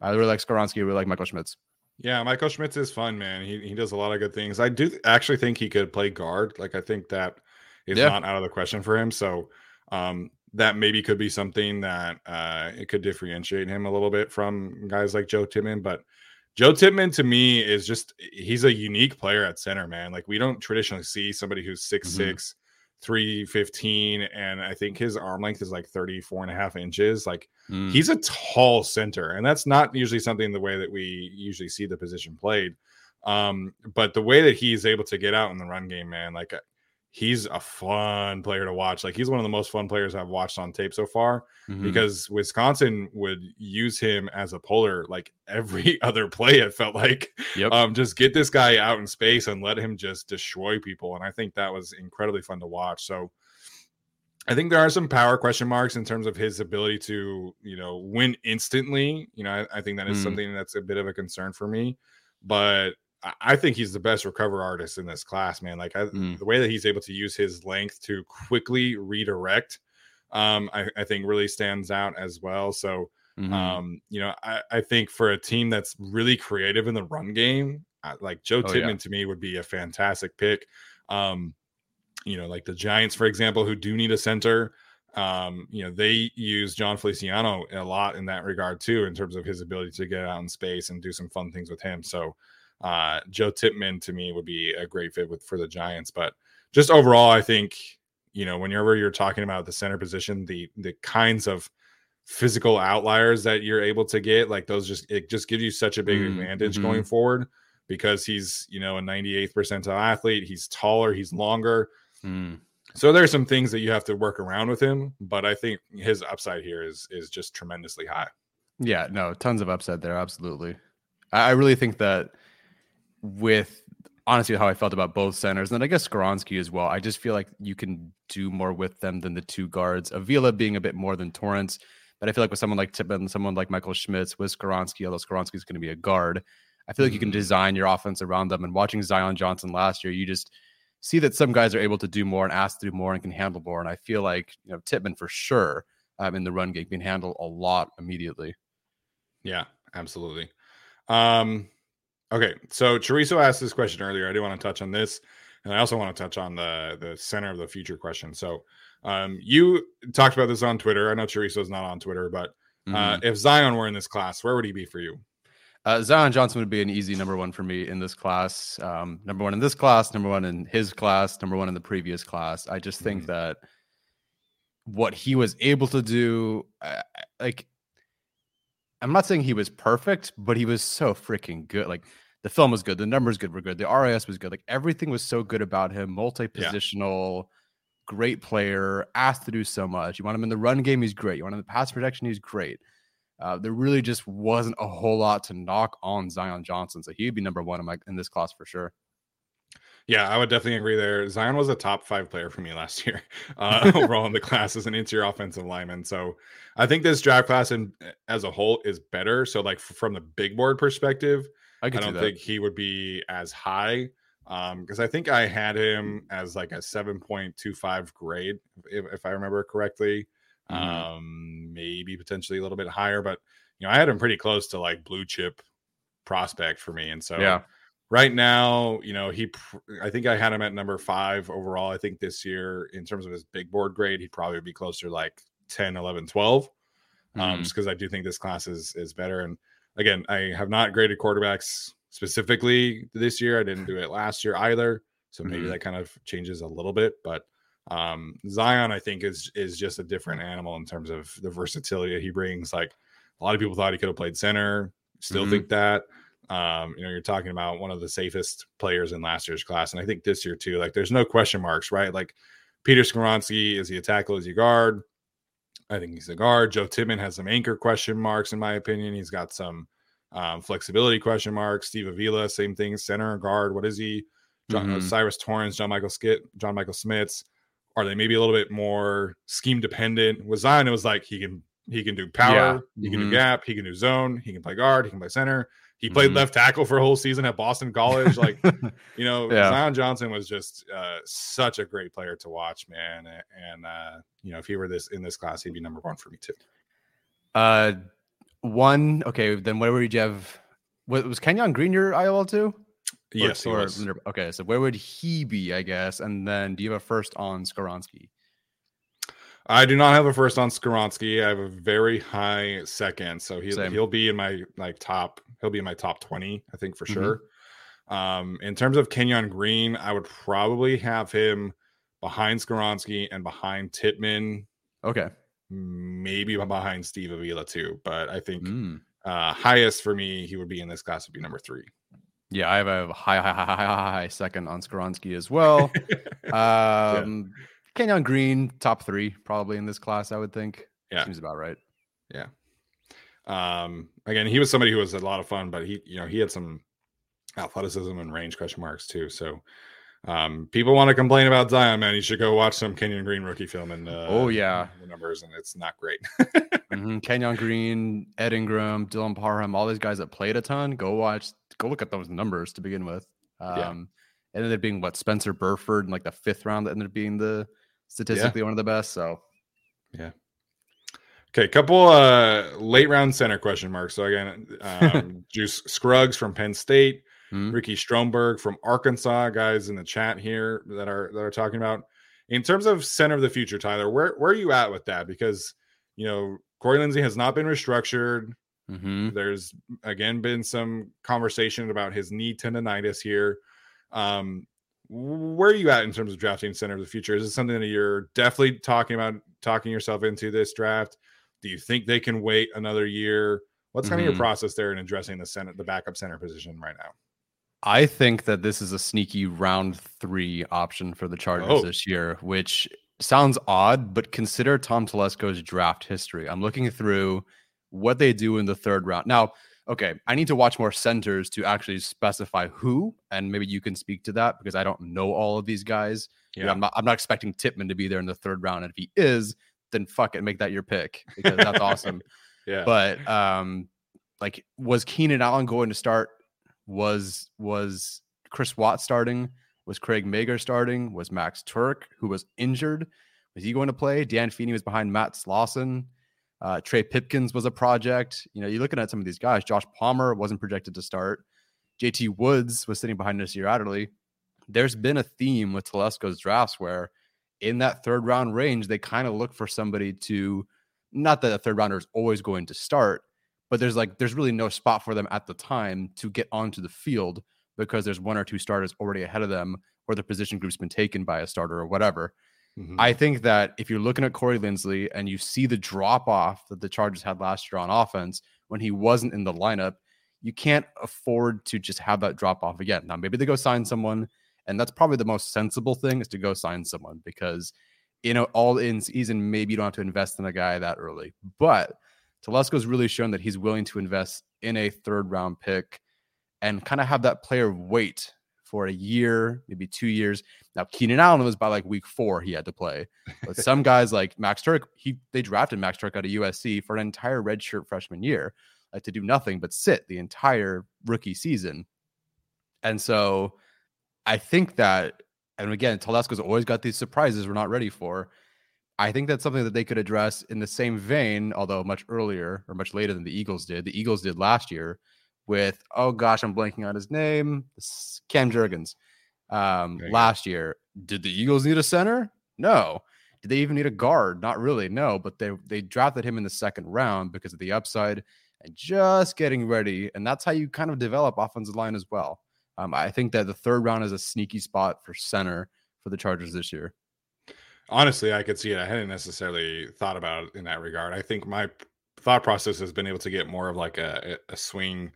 I really like Skoronski. I really like Michael Schmitz. Yeah, Michael Schmitz is fun, man. He he does a lot of good things. I do actually think he could play guard. Like I think that is Yeah. not out of the question for him. So um that maybe could be something that uh it could differentiate him a little bit from guys like Joe Tippmann. But Joe Tippmann to me is just he's a unique player at center, man. Like we don't traditionally see somebody who's 6'6, 315, and I think his arm length is like 34 and a half inches. Like Mm. he's a tall center and that's not usually something the way that we usually see the position played um but the way that he's able to get out in the run game man like he's a fun player to watch like he's one of the most fun players i've watched on tape so far Mhm. because wisconsin would use him as a puller like every [laughs] other play it felt like Yep. um just get this guy out in space and let him just destroy people and i think that was incredibly fun to watch so I think there are some power question marks in terms of his ability to, you know, win instantly. You know, I, I think that is Mm. something that's a bit of a concern for me. But I, think he's the best recover artist in this class, man. Like I, Mm. the way that he's able to use his length to quickly redirect, um, I, I think really stands out as well. So, Mhm. um, you know, I, I think for a team that's really creative in the run game, uh, like Joe Oh, yeah. To me would be a fantastic pick. Um, you know, like the Giants, for example, who do need a center. Um, you know, they use Jon Feliciano a lot in that regard too, in terms of his ability to get out in space and do some fun things with him. So uh Joe Tippmann to me would be a great fit with for the Giants. But just overall, I think, you know, whenever you're talking about the center position, the the kinds of physical outliers that you're able to get, like those just it just gives you such a big Mm, advantage mhm. going forward because he's, you know, a 98th percentile athlete, he's taller, he's longer. Mm. So there's some things that you have to work around with him, but I think his upside here is is just tremendously high. Yeah, no, tons of upside there. Absolutely. I, I really think that with honestly how I felt about both centers, and then I guess Skoronski as well, I just feel like you can do more with them than the two guards. Avila being a bit more than Torrence, but I feel like with someone like Tippett someone like Michael Schmitz with Skoronski, although Skoronski is going to be a guard, I feel like you can Mhm. design your offense around them. And watching Zion Johnson last year, you just see that some guys are able to do more and ask to do more and can handle more. And I feel like you know Tippmann for sure um, in the run game can handle a lot immediately. Yeah, absolutely. Um, okay, so Chorizo asked this question earlier. I do want to touch on this, and I also want to touch on the the center of the future question. So, um, you talked about this on Twitter. I know Chorizo's not on Twitter, but uh, Mhm. if Zion were in this class, where would he be for you? Uh, Zion Johnson would be an easy number one for me in this class. Um, number one in this class, number one in his class, number one in the previous class. I just think Mhm. that what he was able to do, uh, like, I'm not saying he was perfect, but he was so freaking good. Like, the film was good, the numbers good were good, the RAS was good. Like, everything was so good about him. Multi positional, great player, asked to do so much. You want him in the run game, he's great. You want him in the pass protection, he's great. Uh, there really just wasn't a whole lot to knock on Zion Johnson, so he'd be number one in my in this class for sure. Yeah, I would definitely agree there. Zion was a top five player for me last [laughs] year uh, [laughs] overall in the class as an interior offensive lineman. So I think this draft class and as a whole is better. So like from the big board perspective, I I don't think he would be as high um because I think I had him as like a 7.25 grade if, if I remember correctly. Mhm. Um maybe potentially a little bit higher, but you know, I had him pretty close to like blue chip prospect for me. And so yeah, right now, you know, he, pr- I think I had him at number five overall. I think this year, in terms of his big board grade, he'd probably be closer to like 10, 11, 12. Um, Mhm. just because I do think this class is is better. And again, I have not graded quarterbacks specifically this year. I didn't [laughs] do it last year either. So maybe Mhm. that kind of changes a little bit. But um Zion, I think, is is just a different animal in terms of the versatility that he brings. Like a lot of people thought he could have played center, still Mhm. think that. Um, you know, you're talking about one of the safest players in last year's class, and I think this year too. Like, there's no question marks, right? Like, Peter Skoronski is he a tackle? Is he a guard? I think he's a guard. Joe Tippmann has some anchor question marks, in my opinion. He's got some um, flexibility question marks. Steve Avila, same thing, center guard. What is he? John, uh, Mhm. Cyrus Torrence, John Michael Skit, John Michael Schmitz. Are they maybe a little bit more scheme dependent? With Zion, it was like he can he can do power, Yeah. he can do Mhm. gap, he can do zone, he can play guard, he can play center. He played Mhm. left tackle for a whole season at Boston College. Like [laughs] you know, Yeah. Zion Johnson was just uh, such a great player to watch, man. And uh, you know, if he were this in this class, he'd be number one for me too. uh, one. Okay, then where would you have? Was Kenyon Green your IOL too? Yes, he or- was. okay. So where would he be? I guess, and then do you have a first on Skoronski? I do not have a first on Skoronski. I have a very high second, so he'll Same. he'll be in my like top. He'll be in my top twenty, I think for Mhm. sure. Um, in terms of Kenyon Green, I would probably have him behind Skoronski and behind Tippmann, Okay. maybe behind Steve Avila too. But I think Mm. uh, highest for me, he would be in this class would be number three. Yeah, I have a high, high, high, high, high, second on Skoronski as well. [laughs] um, Kenyon Green, top three probably in this class. I would think. Yeah. seems about right. Yeah. Um, again, he was somebody who was a lot of fun, but he, you know, he had some athleticism and range question marks too. So, um, people want to complain about Zion, man. You should go watch some Kenyon Green rookie film and uh, Oh, yeah. the numbers, and it's not great. Mhm. Kenyon Green, Ed Ingram, Dylan Parham, all these guys that played a ton. Go watch, go look at those numbers to begin with. Um, Yeah. ended up being what Spencer Burford in like the fifth round that ended up being the statistically one of the best. So yeah. Okay, couple uh late round center question marks. So again, um, [laughs] Juice Scruggs from Penn State, Mhm. Ricky Stromberg from Arkansas, guys in the chat here that are that are talking about. In terms of center of the future, Tyler, where where are you at with that? Because you know Corey Linsley has not been restructured. Mhm. There's again been some conversation about his knee tendonitis here. Um, where are you at in terms of drafting center of the future? Is this something that you're definitely talking about talking yourself into this draft? Do you think they can wait another year? What's kind of Mhm. your process there in addressing the center, the backup center position right now? I think that this is a sneaky round three option for the Chargers Oh. this year, which sounds odd, but consider Tom Telesco's draft history. I'm looking through what they do in the third round. Now, okay, I need to watch more centers to actually specify who, and maybe you can speak to that because I don't know all of these guys. You know, I'm not I'm not expecting Tippmann to be there in the third round. And if he is, then fuck it, make that your pick because that's awesome. [laughs] yeah. But um, like, was Keenan Allen going to start? Was was Chris Watt starting? Was Craig Mager starting? Was Max Tuerk, who was injured? Is he going to play? Dan Feeney was behind Matt Slauson. Uh, Trey Pipkins was a project. You know, you're looking at some of these guys. Josh Palmer wasn't projected to start. JT Woods was sitting behind Nasir Adderley. There's been a theme with Telesco's drafts where in that third round range, they kind of look for somebody to, not that a third rounder is always going to start, but there's like, there's really no spot for them at the time to get onto the field because there's one or two starters already ahead of them or the position group's been taken by a starter or whatever. Mm-hmm. I think that if you're looking at Corey Linsley and you see the drop off that the Chargers had last year on offense when he wasn't in the lineup, you can't afford to just have that drop off again. Now, maybe they go sign someone, and that's probably the most sensible thing is to go sign someone because, you know, all in season, maybe you don't have to invest in a guy that early. But Telesco's really shown that he's willing to invest in a third round pick and kind of have that player wait for a year, maybe two years. Now Keenan Allen was by like week four he had to play, but some [laughs] guys like Max Tuerk, he they drafted Max Tuerk out of USC for an entire redshirt freshman year, like to do nothing but sit the entire rookie season. And so I think that, and again, Telesco's always got these surprises we're not ready for. I think that's something that they could address in the same vein, although much earlier or much later than the Eagles did. The Eagles did last year with oh gosh, I'm blanking on his name, Cam Jurgens. Um, last year, did the Eagles need a center? No. Did they even need a guard? Not really. No, but they they drafted him in the second round because of the upside and just getting ready. And that's how you kind of develop offensive line as well. Um, I think that the third round is a sneaky spot for center for the Chargers this year. Honestly, I could see it. I hadn't necessarily thought about it in that regard. I think my thought process has been able to get more of like a, a swing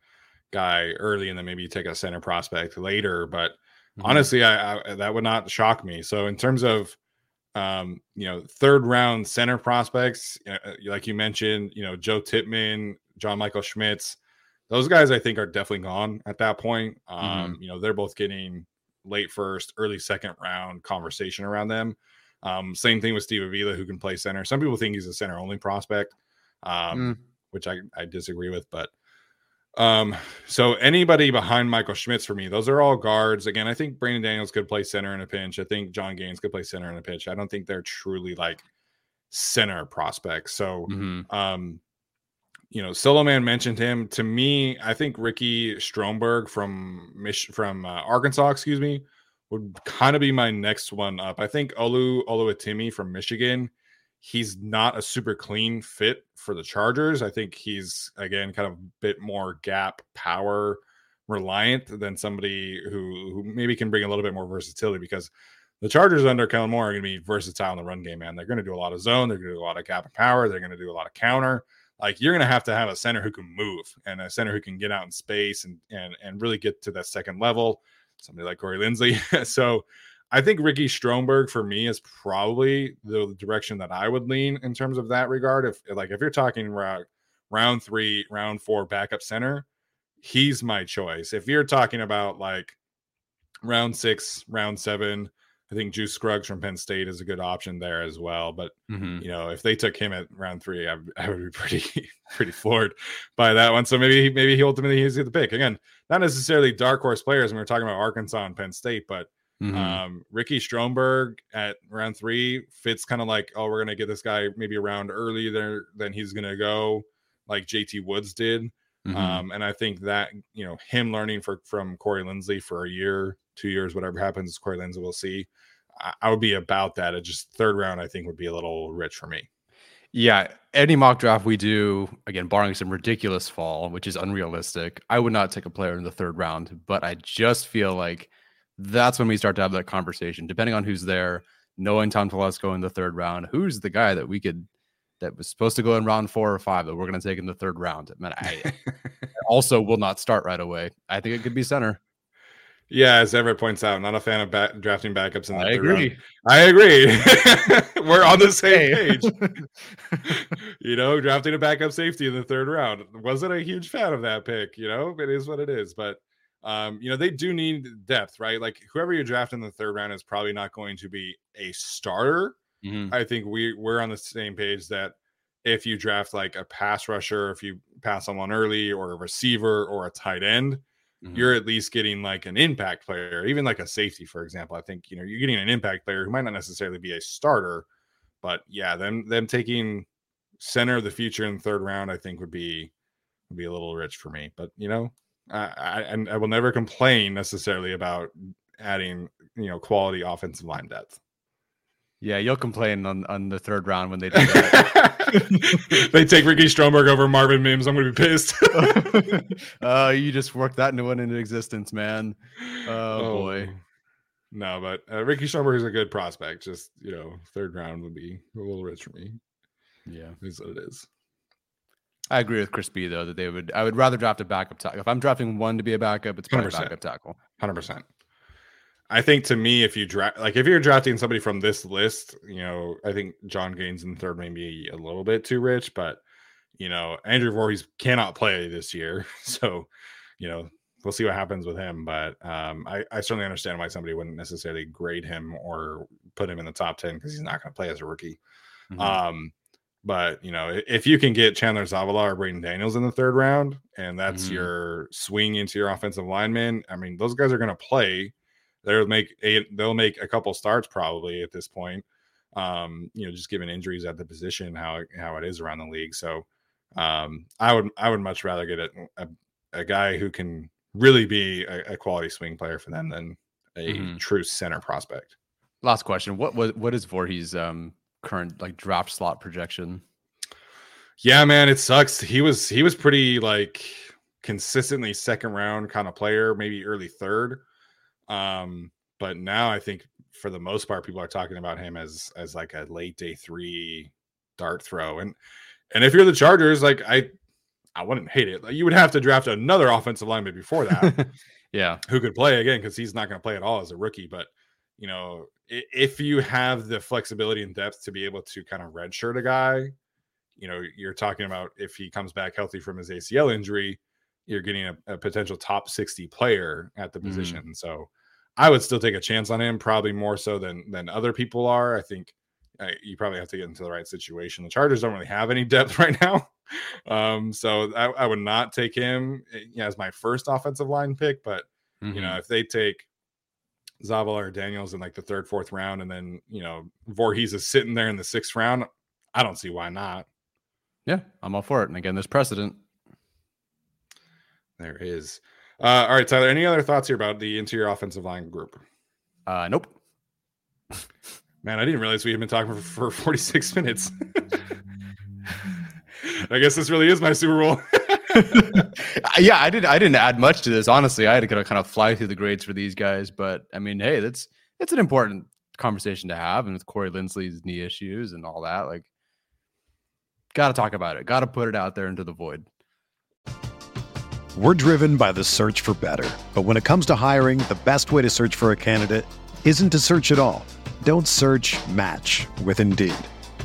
guy early and then maybe you take a center prospect later. But mm-hmm. honestly, I, I, that would not shock me. So in terms of um, you know, third round center prospects, uh, like you mentioned, you know, Joe Tippmann, John Michael Schmitz, those guys I think are definitely gone at that point. Um, mm-hmm. you know, they're both getting late first, early second round conversation around them. Um, same thing with Steve Avila, who can play center. Some people think he's a center only prospect, um, mm. which I, I disagree with, but um, so anybody behind Michael Schmitz for me, those are all guards. Again, I think Braeden Daniels could play center in a pinch. I think John Gaines could play center in a pinch. I don't think they're truly like center prospects. So, mm-hmm. um, you know, Solo Man mentioned him. To me, I think Ricky Stromberg from Mich- from uh, Arkansas, excuse me, would kind of be my next one up. I think Olu Oluwatimi from Michigan he's not a super clean fit for the Chargers. I think he's again kind of a bit more gap power reliant than somebody who who maybe can bring a little bit more versatility because the Chargers under Kellen Moore are going to be versatile in the run game, man. They're going to do a lot of zone, they're going to do a lot of gap and power, they're going to do a lot of counter. Like you're going to have to have a center who can move and a center who can get out in space and and and really get to that second level. Somebody like Corey Linsley. [laughs] so I think Ricky Stromberg for me is probably the direction that I would lean in terms of that regard. If like if you're talking round round three, round four backup center, he's my choice. If you're talking about like round six, round seven, I think Juice Scruggs from Penn State is a good option there as well. But mm-hmm. you know, if they took him at round three, I, I, would be pretty [laughs] pretty floored by that one. So maybe maybe he ultimately he's the pick again. Not necessarily dark horse players. when we are talking about Arkansas and Penn State, but Mm-hmm. Um, Ricky Stromberg at round three fits kind of like, oh, we're gonna get this guy maybe around early there, then he's gonna go like JT Woods did. Mm-hmm. Um, and I think that you know him learning for from Corey Linsley for a year, two years, whatever happens, Corey Linsley will see. I, I would be about that. It just third round, I think, would be a little rich for me. Yeah, any mock draft we do, again, barring some ridiculous fall, which is unrealistic, I would not take a player in the third round. But I just feel like that's when we start to have that conversation. Depending on who's there, knowing Tom Telesco in the third round, who's the guy that we could that was supposed to go in round four or five that we're going to take in the third round. I, mean, I [laughs] also will not start right away. I think it could be center. Yeah, as Everett points out, not a fan of back, drafting backups in the I agree. Round. I agree. [laughs] We're on the same page. [laughs] you know, drafting a backup safety in the third round wasn't a huge fan of that pick. You know, it is what it is. But um, you know, they do need depth, right? Like whoever you draft in the third round is probably not going to be a starter. Mm-hmm. I think we we're on the same page that if you draft like a pass rusher, if you pass someone early, or a receiver or a tight end, mm-hmm. you're at least getting like an impact player, even like a safety, for example. I think you know you're getting an impact player who might not necessarily be a starter, but yeah, them them taking center of the future in the third round, I think would be would be a little rich for me. But you know, I I, I will never complain necessarily about adding you know quality offensive line depth. Yeah, you'll complain on, on the third round when they [laughs] do that. they take Ricky Stromberg over Marvin Mims. I'm going to be pissed. [laughs] uh, you just worked that into one into existence, man. Oh, oh boy. No, but uh, Ricky Stromberg is a good prospect. Just you know, third round would be a little rich for me. Yeah, is what it is. I agree with Chris B though that they would. I would rather draft a backup tackle. If I'm drafting one to be a backup, it's probably 100%. backup tackle. Hundred percent. I think to me, if you draft like if you're drafting somebody from this list, you know, I think John Gaines in third may be a little bit too rich, but you know, Andrew Vorhees cannot play this year, [laughs] so you know we'll see what happens with him. But um, I, I certainly understand why somebody wouldn't necessarily grade him or put him in the top ten because he's not going to play as a rookie. Mm-hmm. Um, but you know, if you can get Chandler Zavala or Braeden Daniels in the third round, and that's mm-hmm. your swing into your offensive lineman, I mean, those guys are going to play they'll make a they'll make a couple starts probably at this point. Um, you know, just given injuries at the position, how how it is around the league. So um, I would I would much rather get a, a, a guy who can really be a, a, quality swing player for them than a mm-hmm. true center prospect. Last question: What was what is Vorhees' um, current like draft slot projection? Yeah, man, it sucks. He was he was pretty like consistently second round kind of player, maybe early third. Um, but now I think for the most part, people are talking about him as as like a late day three dart throw. And and if you're the Chargers, like I I wouldn't hate it. Like, you would have to draft another offensive lineman before that. [laughs] yeah. Who could play again because he's not going to play at all as a rookie. But you know, if you have the flexibility and depth to be able to kind of redshirt a guy, you know, you're talking about if he comes back healthy from his ACL injury, you're getting a, a potential top 60 player at the mm-hmm. position. Mm. So I would still take a chance on him, probably more so than than other people are. I think uh, you probably have to get into the right situation. The Chargers don't really have any depth [laughs] right now, um, so I, I, would not take him eh, as my first offensive line pick. But mm-hmm. you know, mm-hmm. if they take Zavala or Daniels in like the third, fourth round, and then you know Vorhees is sitting there in the sixth round, I don't see why not. Yeah, I'm all for it. And again, there's precedent. There is. Uh, all right, Tyler. Any other thoughts here about the interior offensive line group? Uh, nope. [laughs] Man, I didn't realize we had been talking for, for 46 minutes. [laughs] I guess this really is my Super Bowl. [laughs] [laughs] yeah, I did. I didn't add much to this. Honestly, I had to kind of fly through the grades for these guys. But I mean, hey, that's it's an important conversation to have. And with Corey Linsley's knee issues and all that, like, got to talk about it. Got to put it out there into the void. We're driven by the search for better. But when it comes to hiring, the best way to search for a candidate isn't to search at all. Don't search match with Indeed.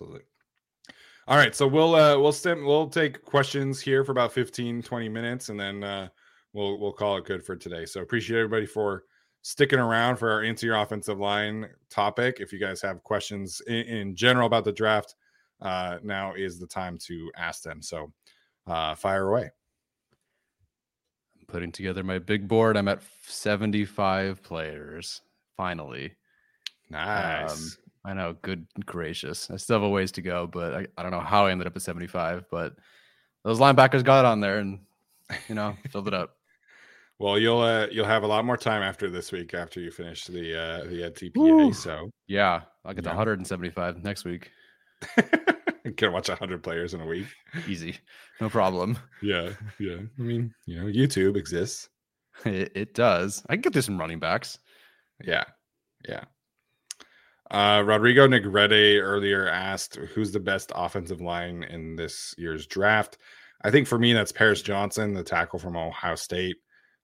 Absolutely. All right, so we'll uh we'll stem, we'll take questions here for about 15 20 minutes and then uh we'll we'll call it good for today. So appreciate everybody for sticking around for our interior offensive line topic. If you guys have questions in, in general about the draft, uh, now is the time to ask them. So uh, fire away. I'm putting together my big board. I'm at 75 players finally. Nice. Um, I know. Good gracious. I still have a ways to go, but I, I don't know how I ended up at 75, but those linebackers got on there and, [laughs] you know, filled it up. Well, you'll uh, you'll have a lot more time after this week after you finish the uh, the TPA. So yeah, I'll get Yeah. to 175 next week. [laughs] Can watch hundred players in a week. Easy, no problem. Yeah, yeah. I mean, you know, YouTube exists. It, it does. I can get through some running backs. Yeah, yeah. Uh, Rodrigo Negrete earlier asked, "Who's the best offensive line in this year's draft?" I think for me, that's Paris Johnson, the tackle from Ohio State.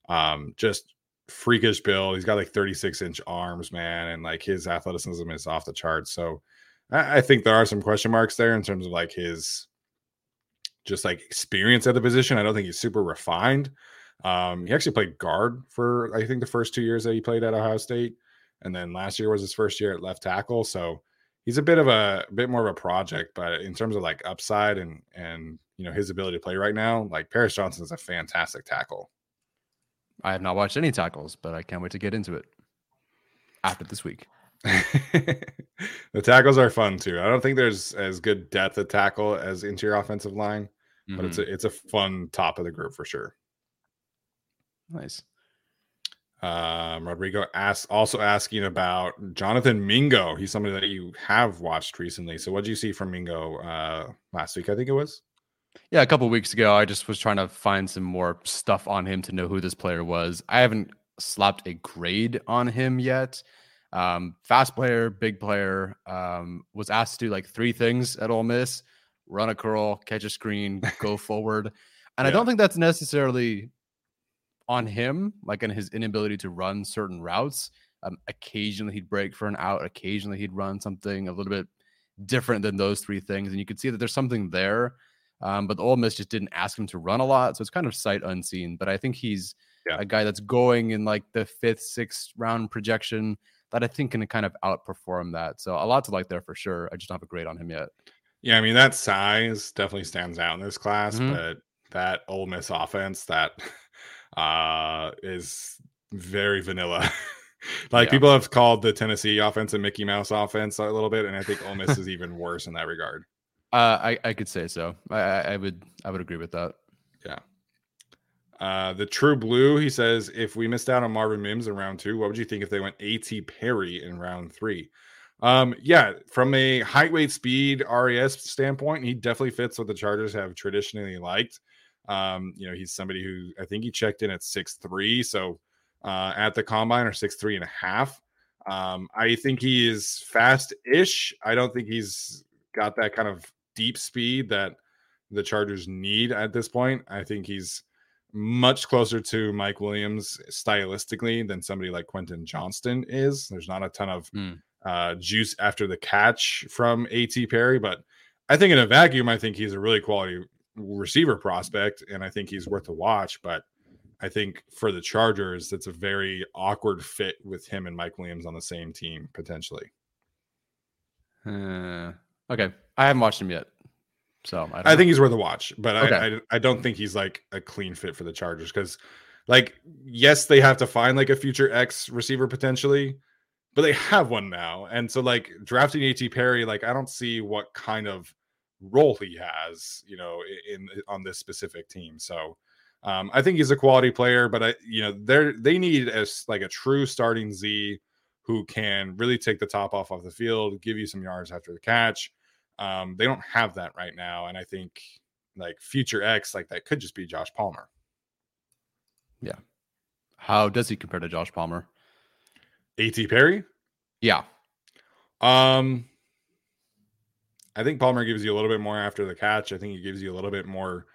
Um, just freakish build. He's got like 36 inch arms, man, and like his athleticism is off the charts. So I, I think there are some question marks there in terms of like his just like experience at the position. I don't think he's super refined. Um, he actually played guard for I think the first two years that he played at Ohio State, and then last year was his first year at left tackle. So he's a bit of a, a bit more of a project, but in terms of like upside and and you know his ability to play right now, like Paris Johnson is a fantastic tackle. I have not watched any tackles, but I can't wait to get into it after this week. [laughs] the tackles are fun too. I don't think there's as good depth at tackle as interior offensive line, but it's Mhm. a it's a fun top of the group for sure. nice. Um, Rodrigo asks also asking about Jonathan Mingo. He's somebody that you have watched recently. So what did you see from Mingo uh last week? I think it was. Yeah, a couple weeks ago, I just was trying to find some more stuff on him to know who this player was. I haven't slapped a grade on him yet. Um, fast player, big player. Um, was asked to do like three things at Ole Miss: run a curl, catch a screen, go [laughs] forward. And I don't think that's necessarily on him, like in his inability to run certain routes. Um, occasionally he'd break for an out. Occasionally he'd run something a little bit different than those three things, and you could see that there's something there. Um, but the Ole Miss just didn't ask him to run a lot, so it's kind of sight unseen. But I think he's Yeah. a guy that's going in like the fifth, sixth round projection that I think can kind of outperform that. So a lot to like there for sure. I just don't have a grade on him yet. Yeah, I mean that size definitely stands out in this class, Mhm. but that Ole Miss offense that [laughs] uh is very vanilla. [laughs] like Yeah. people have called the Tennessee offense a Mickey Mouse offense a little bit, and I think Ole Miss [laughs] is even worse in that regard. Uh, I I could say so. I, I I would I would agree with that. Yeah. Uh, the True Blue, he says, if we missed out on Marvin Mims in round two, what would you think if they went AT Perry in round three? Um, yeah, from a height, weight, speed, RAS standpoint, he definitely fits what the Chargers have traditionally liked. Um, you know, he's somebody who I think he checked in at six three, so uh, at the combine or six three and a half. Um, I think he is fast-ish. I don't think he's got that kind of deep speed that the Chargers need at this point. I think he's much closer to Mike Williams stylistically than somebody like Quentin Johnston is. There's not a ton of Hmm. uh, juice after the catch from AT Perry, but I think in a vacuum, I think he's a really quality receiver prospect, and I think he's worth a watch. But I think for the Chargers, it's a very awkward fit with him and Mike Williams on the same team potentially. Uh, okay, I haven't watched him yet, so I, don't I think he's worth a watch, but I, I I don't think he's like a clean fit for the Chargers because, like, yes, they have to find like a future X receiver potentially, but they have one now, and so like drafting AT Perry, like I don't see what kind of role he has, you know, i- in on this specific team. So um, I think he's a quality player, but I you know they're they need as like a true starting Z who can really take the top off of the field, give you some yards after the catch. Um, they don't have that right now, and I think like future X, like that could just be Josh Palmer. Yeah. How does he compare to Josh Palmer? AT Perry, Yeah, um, I think Palmer gives you a little bit more after the catch. I think he gives you a little bit more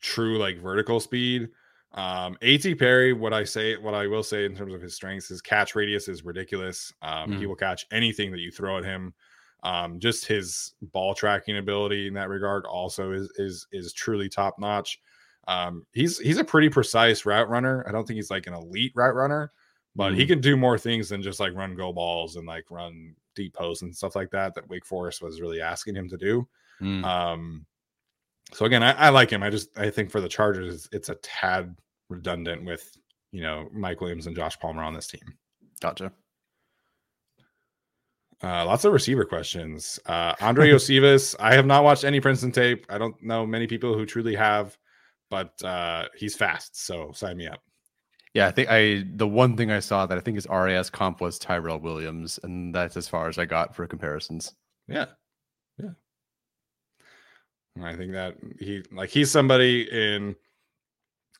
true like vertical speed. Um, AT Perry, what I say, what I will say in terms of his strengths, his catch radius is ridiculous. Um, He Mm. will catch anything that you throw at him. Um, just his ball tracking ability in that regard also is is is truly top notch. Um, he's he's a pretty precise route runner. I don't think he's like an elite route runner, but he Mhm. can do more things than just like run go balls and like run deep posts and stuff like that that Wake Forest was really asking him to do. Mm. Um, so again, I, I like him. I just I think for the Chargers, it's, it's a tad redundant with you know Mike Williams and Josh Palmer on this team. gotcha. Uh, lots of receiver questions. Uh, [laughs] Andrei Iosivas, I have not watched any Princeton tape. I don't know many people who truly have, but uh, he's fast. So sign me up. Yeah, I think I the one thing I saw that I think is RAS comp was Tyrell Williams, and that's as far as I got for comparisons. Yeah, yeah. I think that he like he's somebody in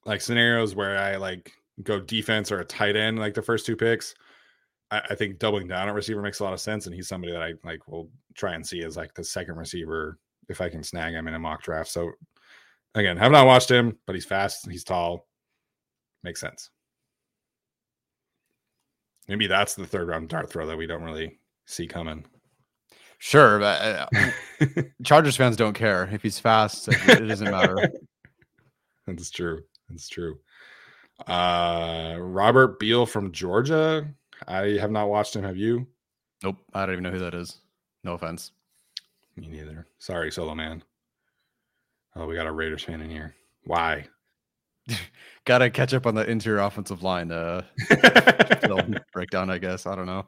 like scenarios where I like go defense or a tight end like the first two picks. I, I think doubling down at receiver makes a lot of sense, and he's somebody that I like will try and see as like the second receiver if I can snag him in a mock draft. So again, have not watched him, but he's fast, he's tall, makes sense. Maybe that's the third round dart throw that we don't really see coming. Sure, but uh, [laughs] Chargers fans don't care if he's fast. It doesn't matter. [laughs] That's true. That's true. Uh, Robert Beal from Georgia. I have not watched him. Have you? Nope. I don't even know who that is. No offense. Me neither. Sorry, solo man. Oh, we got a Raiders fan in here. Why? [laughs] Gotta catch up on the interior offensive line uh [laughs] breakdown, I guess. I don't know.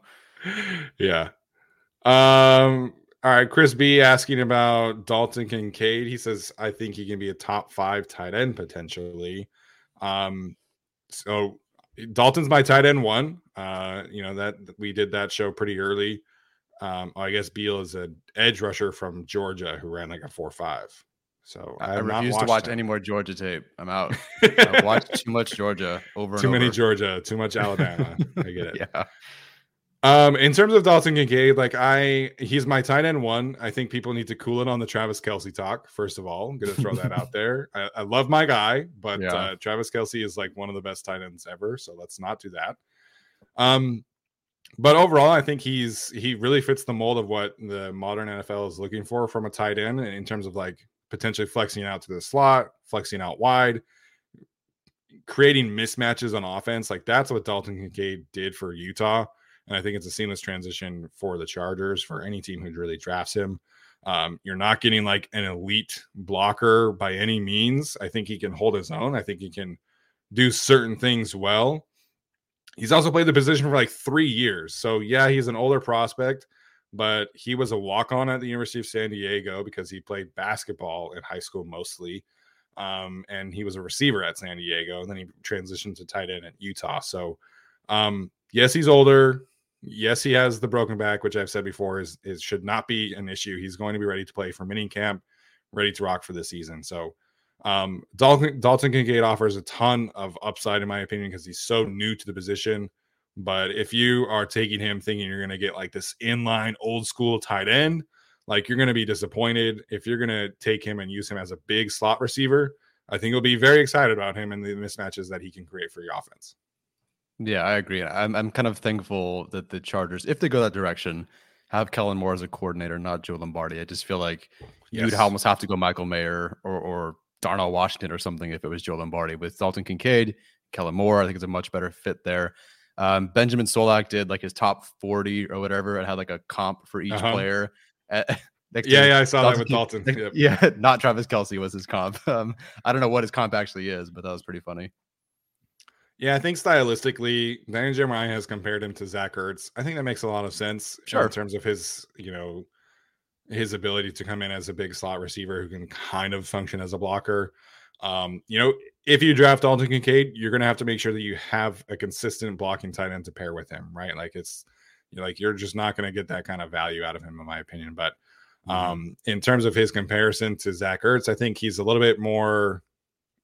Yeah. Um, all right, Chris B asking about Dalton Kincaid. He says, I think he can be a top five tight end potentially. Um, so Dalton's my tight end one. Uh, you know, that we did that show pretty early. Um, I guess Beal is an edge rusher from Georgia who ran like a four five. So I, I refuse to watch him. any more Georgia tape. I'm out. [laughs] I've watched too much Georgia over. Too many. Georgia, too much [laughs] Alabama. I get it. Yeah. Um, in terms of Dalton Kincaid, like I, he's my tight end one. I think people need to cool it on the Travis Kelce talk. First of all, I'm gonna throw that out there. [laughs] I, I, love my guy, but yeah. uh, Travis Kelce is like one of the best tight ends ever. So let's not do that. Um, but overall, I think he's he really fits the mold of what the modern NFL is looking for from a tight end in terms of like potentially flexing out to the slot, flexing out wide, creating mismatches on offense. Like that's what Dalton Kincaid did for Utah. And I think it's a seamless transition for the Chargers for any team who really drafts him. Um, you're not getting like an elite blocker by any means. I think he can hold his own. I think he can do certain things well. He's also played the position for like three years. So, yeah, he's an older prospect but he was a walk on at the University of San Diego because he played basketball in high school mostly. Um, and he was a receiver at San Diego. And then he transitioned to tight end at Utah. So, um, yes, he's older. Yes, he has the broken back, which I've said before is, is should not be an issue. He's going to be ready to play for mini camp, ready to rock for the season. So, um, Dalton Dalton Kincaid offers a ton of upside, in my opinion, because he's so new to the position. But if you are taking him thinking you're going to get like this inline old school tight end, like you're going to be disappointed. If you're going to take him and use him as a big slot receiver, I think you'll be very excited about him and the mismatches that he can create for your offense. Yeah, I agree. I'm I'm kind of thankful that the Chargers, if they go that direction, have Kellen Moore as a coordinator, not Joe Lombardi. I just feel like yes. you'd almost have to go Michael Mayer or or Darnell Washington or something if it was Joe Lombardi. With Dalton Kincaid, Kellen Moore, I think it's a much better fit there. Um, Benjamin Solak did like his top 40 or whatever and had like a comp for each uh-huh. player. [laughs] yeah, yeah, I saw Dalton, that with Dalton. Yep. Yeah, [laughs] not Travis Kelce was his comp. [laughs] Um, I don't know what his comp actually is, but that was pretty funny. Yeah, I think stylistically, Danny Jeremiah has compared him to Zach Ertz. I think that makes a lot of sense sure. in terms of his, you know, his ability to come in as a big slot receiver who can kind of function as a blocker. Um, you know, if you draft Dalton Kincaid, you're going to have to make sure that you have a consistent blocking tight end to pair with him, right? Like it's you're like you're just not going to get that kind of value out of him, in my opinion. But mm-hmm. um, in terms of his comparison to Zach Ertz, I think he's a little bit more.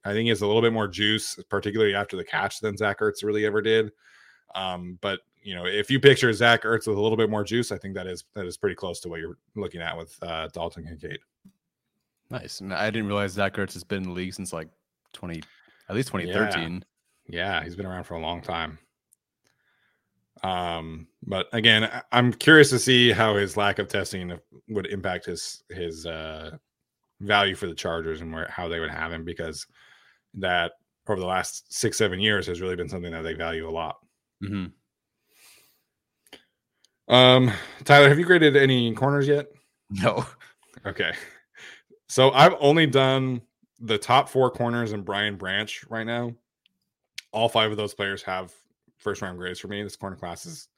I think he has a little bit more juice, particularly after the catch, than Zach Ertz really ever did. Um, but you know, if you picture Zach Ertz with a little bit more juice, I think that is that is pretty close to what you're looking at with uh, Dalton Kincaid. Nice. I didn't realize Zach Ertz has been in the league since like 20, at least 2013. Yeah. yeah, he's been around for a long time. Um, but again, I'm curious to see how his lack of testing would impact his his uh, value for the Chargers and where how they would have him because that over the last six seven years has really been something that they value a lot. Mm-hmm. Um, Tyler, have you graded any corners yet? No. Okay. So I've only done the top four corners and Brian Branch right now. All five of those players have first round grades for me. This corner class is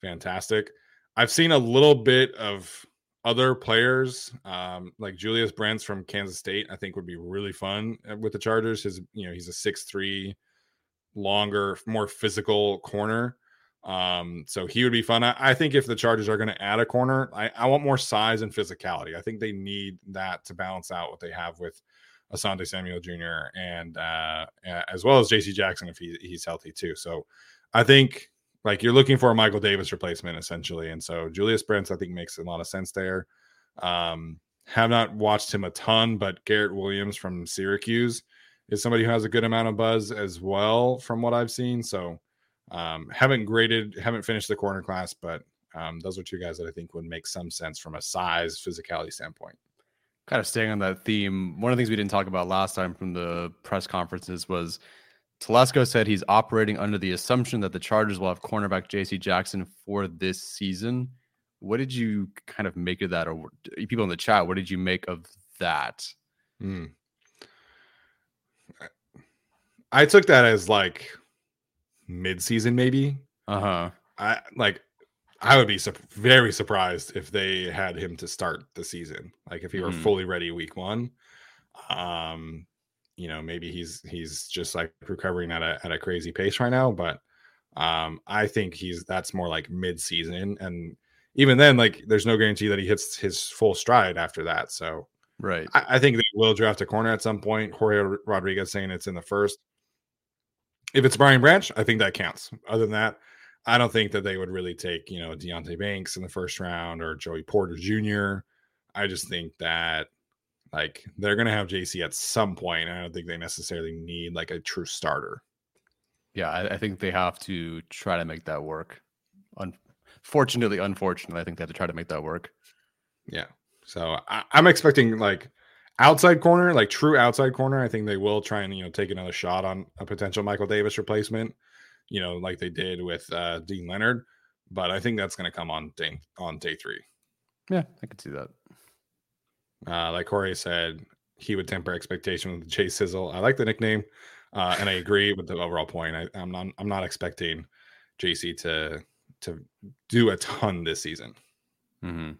fantastic. I've seen a little bit of other players, um, like Julius Brents from Kansas State. I think would be really fun uh, with the Chargers. His, you know, he's a six three longer, more physical corner. Um, so he would be fun. I, I think if the Chargers are going to add a corner, I, I want more size and physicality. I think they need that to balance out what they have with Asante Samuel Jr. and uh, as well as JC Jackson if he, he's healthy too. So I think like you're looking for a Michael Davis replacement essentially. And so Julius Brents, I think makes a lot of sense there. Um, have not watched him a ton, but Garrett Williams from Syracuse is somebody who has a good amount of buzz as well from what I've seen. So um, haven't graded, haven't finished the corner class, but um, those are two guys that I think would make some sense from a size, physicality standpoint. Kind of staying on that theme, one of the things we didn't talk about last time from the press conferences was Telesco said he's operating under the assumption that the Chargers will have cornerback JC Jackson for this season. What did you kind of make of that, or people in the chat? What did you make of that? Hmm. I took that as like mid-season, maybe. Uh huh. I like. I would be su- very surprised if they had him to start the season. Like if he were mm. fully ready week one. Um, you know, maybe he's he's just like recovering at a at a crazy pace right now. But um, I think he's that's more like mid-season, and even then, like there's no guarantee that he hits his full stride after that. So right, I, I think they will draft a corner at some point. Jorge Rodriguez saying it's in the first. If it's Brian Branch, I think that counts. Other than that, I don't think that they would really take, you know, Deonte Banks in the first round or Joey Porter Jr. I just think that like they're gonna have JC at some point. I don't think they necessarily need like a true starter. Yeah, I, I think they have to try to make that work. Unfortunately, unfortunately, I think they have to try to make that work. Yeah. So I, I'm expecting like outside corner, like true outside corner, I think they will try and you know take another shot on a potential Michael Davis replacement. You know, like they did with uh, Deane Leonard, but I think that's going to come on day on day three. Yeah, I could see that. Uh, like Corey said, he would temper expectation with Chase Sizzle. I like the nickname, uh, and I agree with the overall point. I, am not I'm not expecting JC to to do a ton this season. Mm-hmm.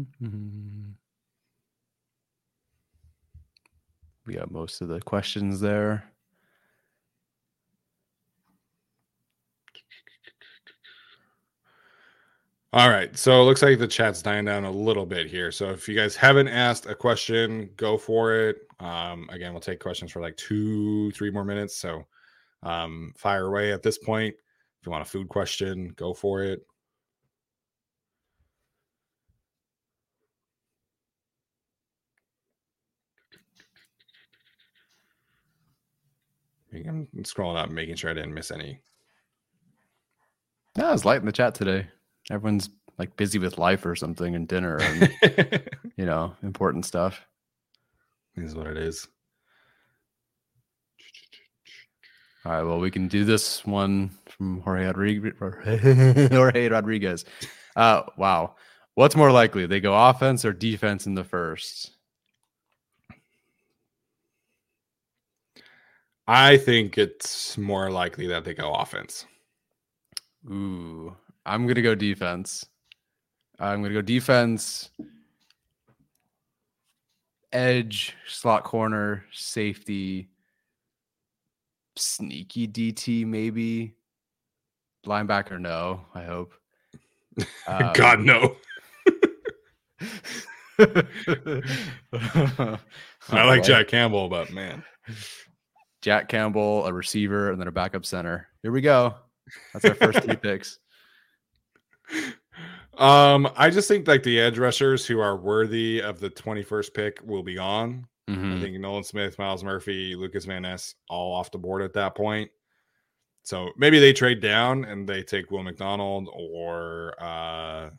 Mm-hmm. [laughs] We got most of the questions there. All right. So it looks like the chat's dying down a little bit here. So if you guys haven't asked a question, go for it. Um, again, we'll take questions for like two, three more minutes. So um, fire away at this point. If you want a food question, go for it. I'm scrolling up, making sure I didn't miss any. Yeah, it's light in the chat today. Everyone's like busy with life or something and dinner [laughs] and you know important stuff. Is what it is. All right. Well, we can do this one from Jorge Rodriguez. [laughs] Jorge Rodriguez. Uh, wow. What's more likely? They go offense or defense in the first? I think it's more likely that they go offense. Ooh, I'm gonna go defense. I'm gonna go defense, edge, slot corner, safety, sneaky DT maybe. Linebacker, no. I hope. Um, [laughs] God no. [laughs] I like Jack Campbell, but man, Jack Campbell, a receiver, and then a backup center. Here we go. That's our first [laughs] three picks. Um, I just think like the edge rushers who are worthy of the 21st pick will be on. Mm-hmm. I think Nolan Smith, Myles Murphy, Lucas Van Ness all off the board at that point. So maybe they trade down and they take Will McDonald or uh,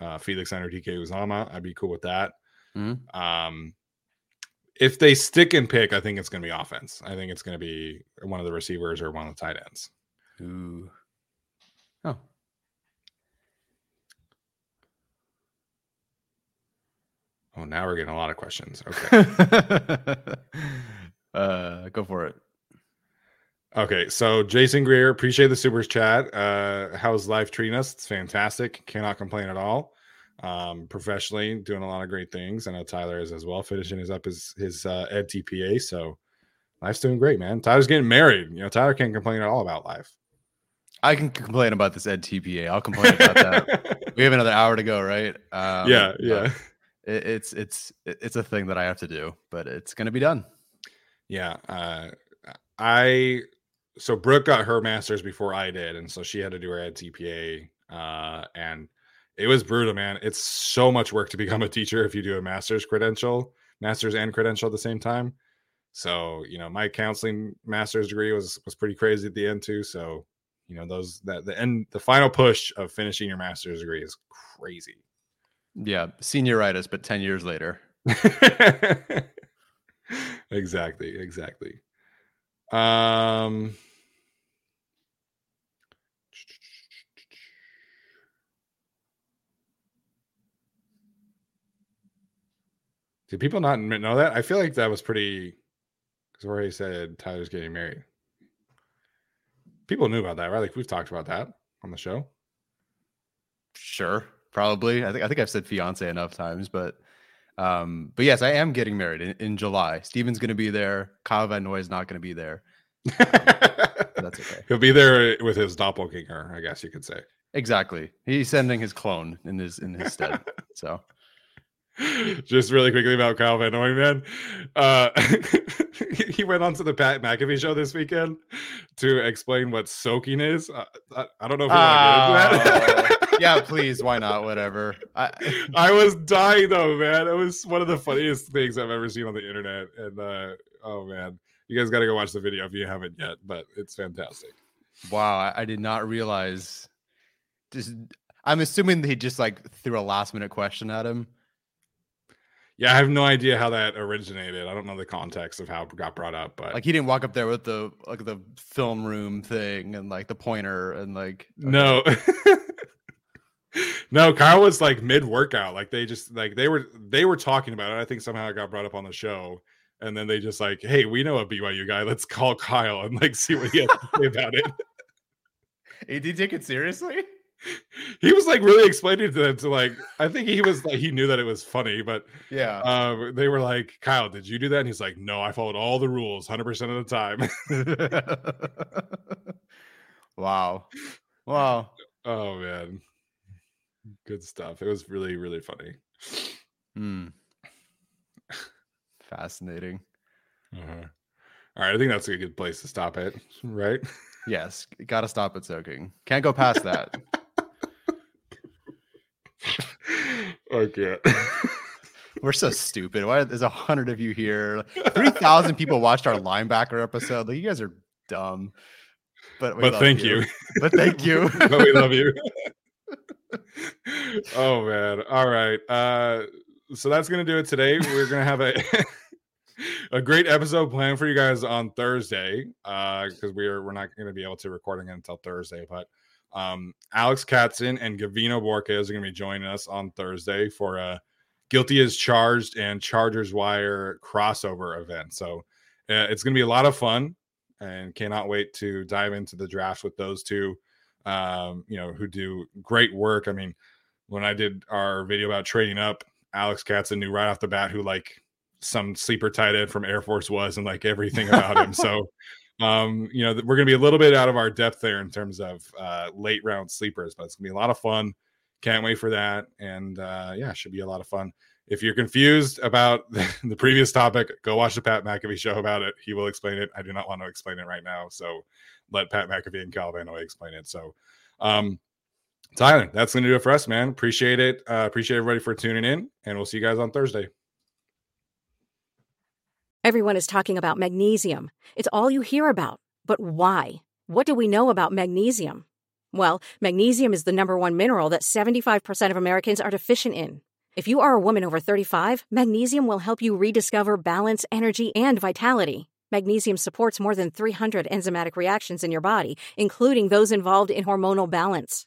uh, Felix Anudike Uzomah. I'd be cool with that. Mm-hmm. Um, if they stick and pick, I think it's going to be offense. I think it's going to be one of the receivers or one of the tight ends. Ooh. Oh. Oh, now we're getting a lot of questions. Okay. [laughs] uh, go for it. Okay, so Jason Greer, appreciate the supers chat. Uh, how's life treating us? It's fantastic. Cannot complain at all. Um, professionally, doing a lot of great things. I know Tyler is as well, finishing his up his his uh, edTPA. So life's doing great, man. Tyler's getting married. You know, Tyler can't complain at all about life. I can complain about this edTPA. I'll complain about that. [laughs] we have another hour to go, right? Um, yeah, yeah. Uh, it, it's it's it's a thing that I have to do, but it's going to be done. Yeah, uh, I so Brooke got her master's before I did, and so she had to do her edTPA, uh, and it was brutal, man. It's so much work to become a teacher if you do a master's credential, master's and credential at the same time. So you know, my counseling master's degree was was pretty crazy at the end too. So you know, those that the end the final push of finishing your master's degree is crazy. Yeah, senioritis, but ten years later. [laughs] exactly, exactly. Um. Did people not know that? I feel like that was pretty because already said Tyler's getting married. People knew about that, right? Like we've talked about that on the show. Sure, probably. I think I think I've said fiance enough times, but um, but yes, I am getting married in, in July. Steven's going to be there. Kyle Van Noy is not going to be there. Um, that's okay. [laughs] He'll be there with his doppelganger, I guess you could say. Exactly. He's sending his clone in his in his stead. [laughs] So just really quickly about Kyle Van Noy, man. Uh, [laughs] he went on to the Pat McAfee show this weekend to explain what soaking is. Uh, I, I, don't know if you want to get into that. Yeah, please. Why not? Whatever. I, [laughs] I was dying though, man. It was one of the funniest things I've ever seen on the internet. And uh, oh man, you guys got to go watch the video if you haven't yet. But it's fantastic. Wow, I, I did not realize. Just, I'm assuming they just like threw a last minute question at him yeah, I have no idea how that originated. I don't know the context of how it got brought up, but like he didn't walk up there with the like the film room thing and like the pointer and like okay. no. [laughs] no, Kyle was like mid workout. Like they just like they were they were talking about it. I think somehow it got brought up on the show. And then they just like, hey, we know a BYU guy. Let's call Kyle and like see what he has to say about it. [laughs] Did you take it seriously? he was like really explaining to them to like I think he was like he knew that it was funny, but yeah, um, they were like, Kyle, did you do that? And he's like, No, I followed all the rules 100 percent of the time. [laughs] wow, wow, [laughs] oh man, good stuff. It was really really funny. Hmm. Fascinating. Uh-huh. All right, I think that's a good place to stop it, right? Yes, got to stop it soaking. Can't go [laughs] past that. okay. We're so stupid. Why there's a hundred of you here? [laughs] Three thousand people watched our linebacker episode. Like, you guys are dumb. But but thank you. you. But thank you. [laughs] but we love you. Oh man. All right. Uh so that's gonna do it today. We're gonna have a [laughs] a great episode planned for you guys on Thursday. Uh because we're we're not gonna be able to recording it until Thursday, but um, Alex Katzen and Gavino Borquez are to be joining us on Thursday for a Guilty as Charged and Chargers Wire crossover event. So uh, it's to be a lot of fun and cannot wait to dive into the draft with those two, um, you know, who do great work. I mean, when I did our video about trading up, Alex Katzen knew right off the bat who like some sleeper tight end from Air Force was and like everything about him. So [laughs] um, you know, we're going to be a little bit out of our depth there in terms of uh, late round sleepers, but it's going to be a lot of fun. Can't wait for that. And uh, yeah, should be a lot of fun. If you're confused about [laughs] the previous topic, go watch the Pat McAfee show about it. He will explain it. I do not want to explain it right now. So let Pat McAfee and Cal Van explain it. So, um, Tyler, that's going to do it for us, man. Appreciate it. Uh, appreciate everybody for tuning in, and we'll see you guys on Thursday. Everyone is talking about magnesium. It's all you hear about. But why? What do we know about magnesium? Well, magnesium is the number one mineral that 75% of Americans are deficient in. If you are a woman over 35, magnesium will help you rediscover balance, energy, and vitality. Magnesium supports more than 300 enzymatic reactions in your body, including those involved in hormonal balance.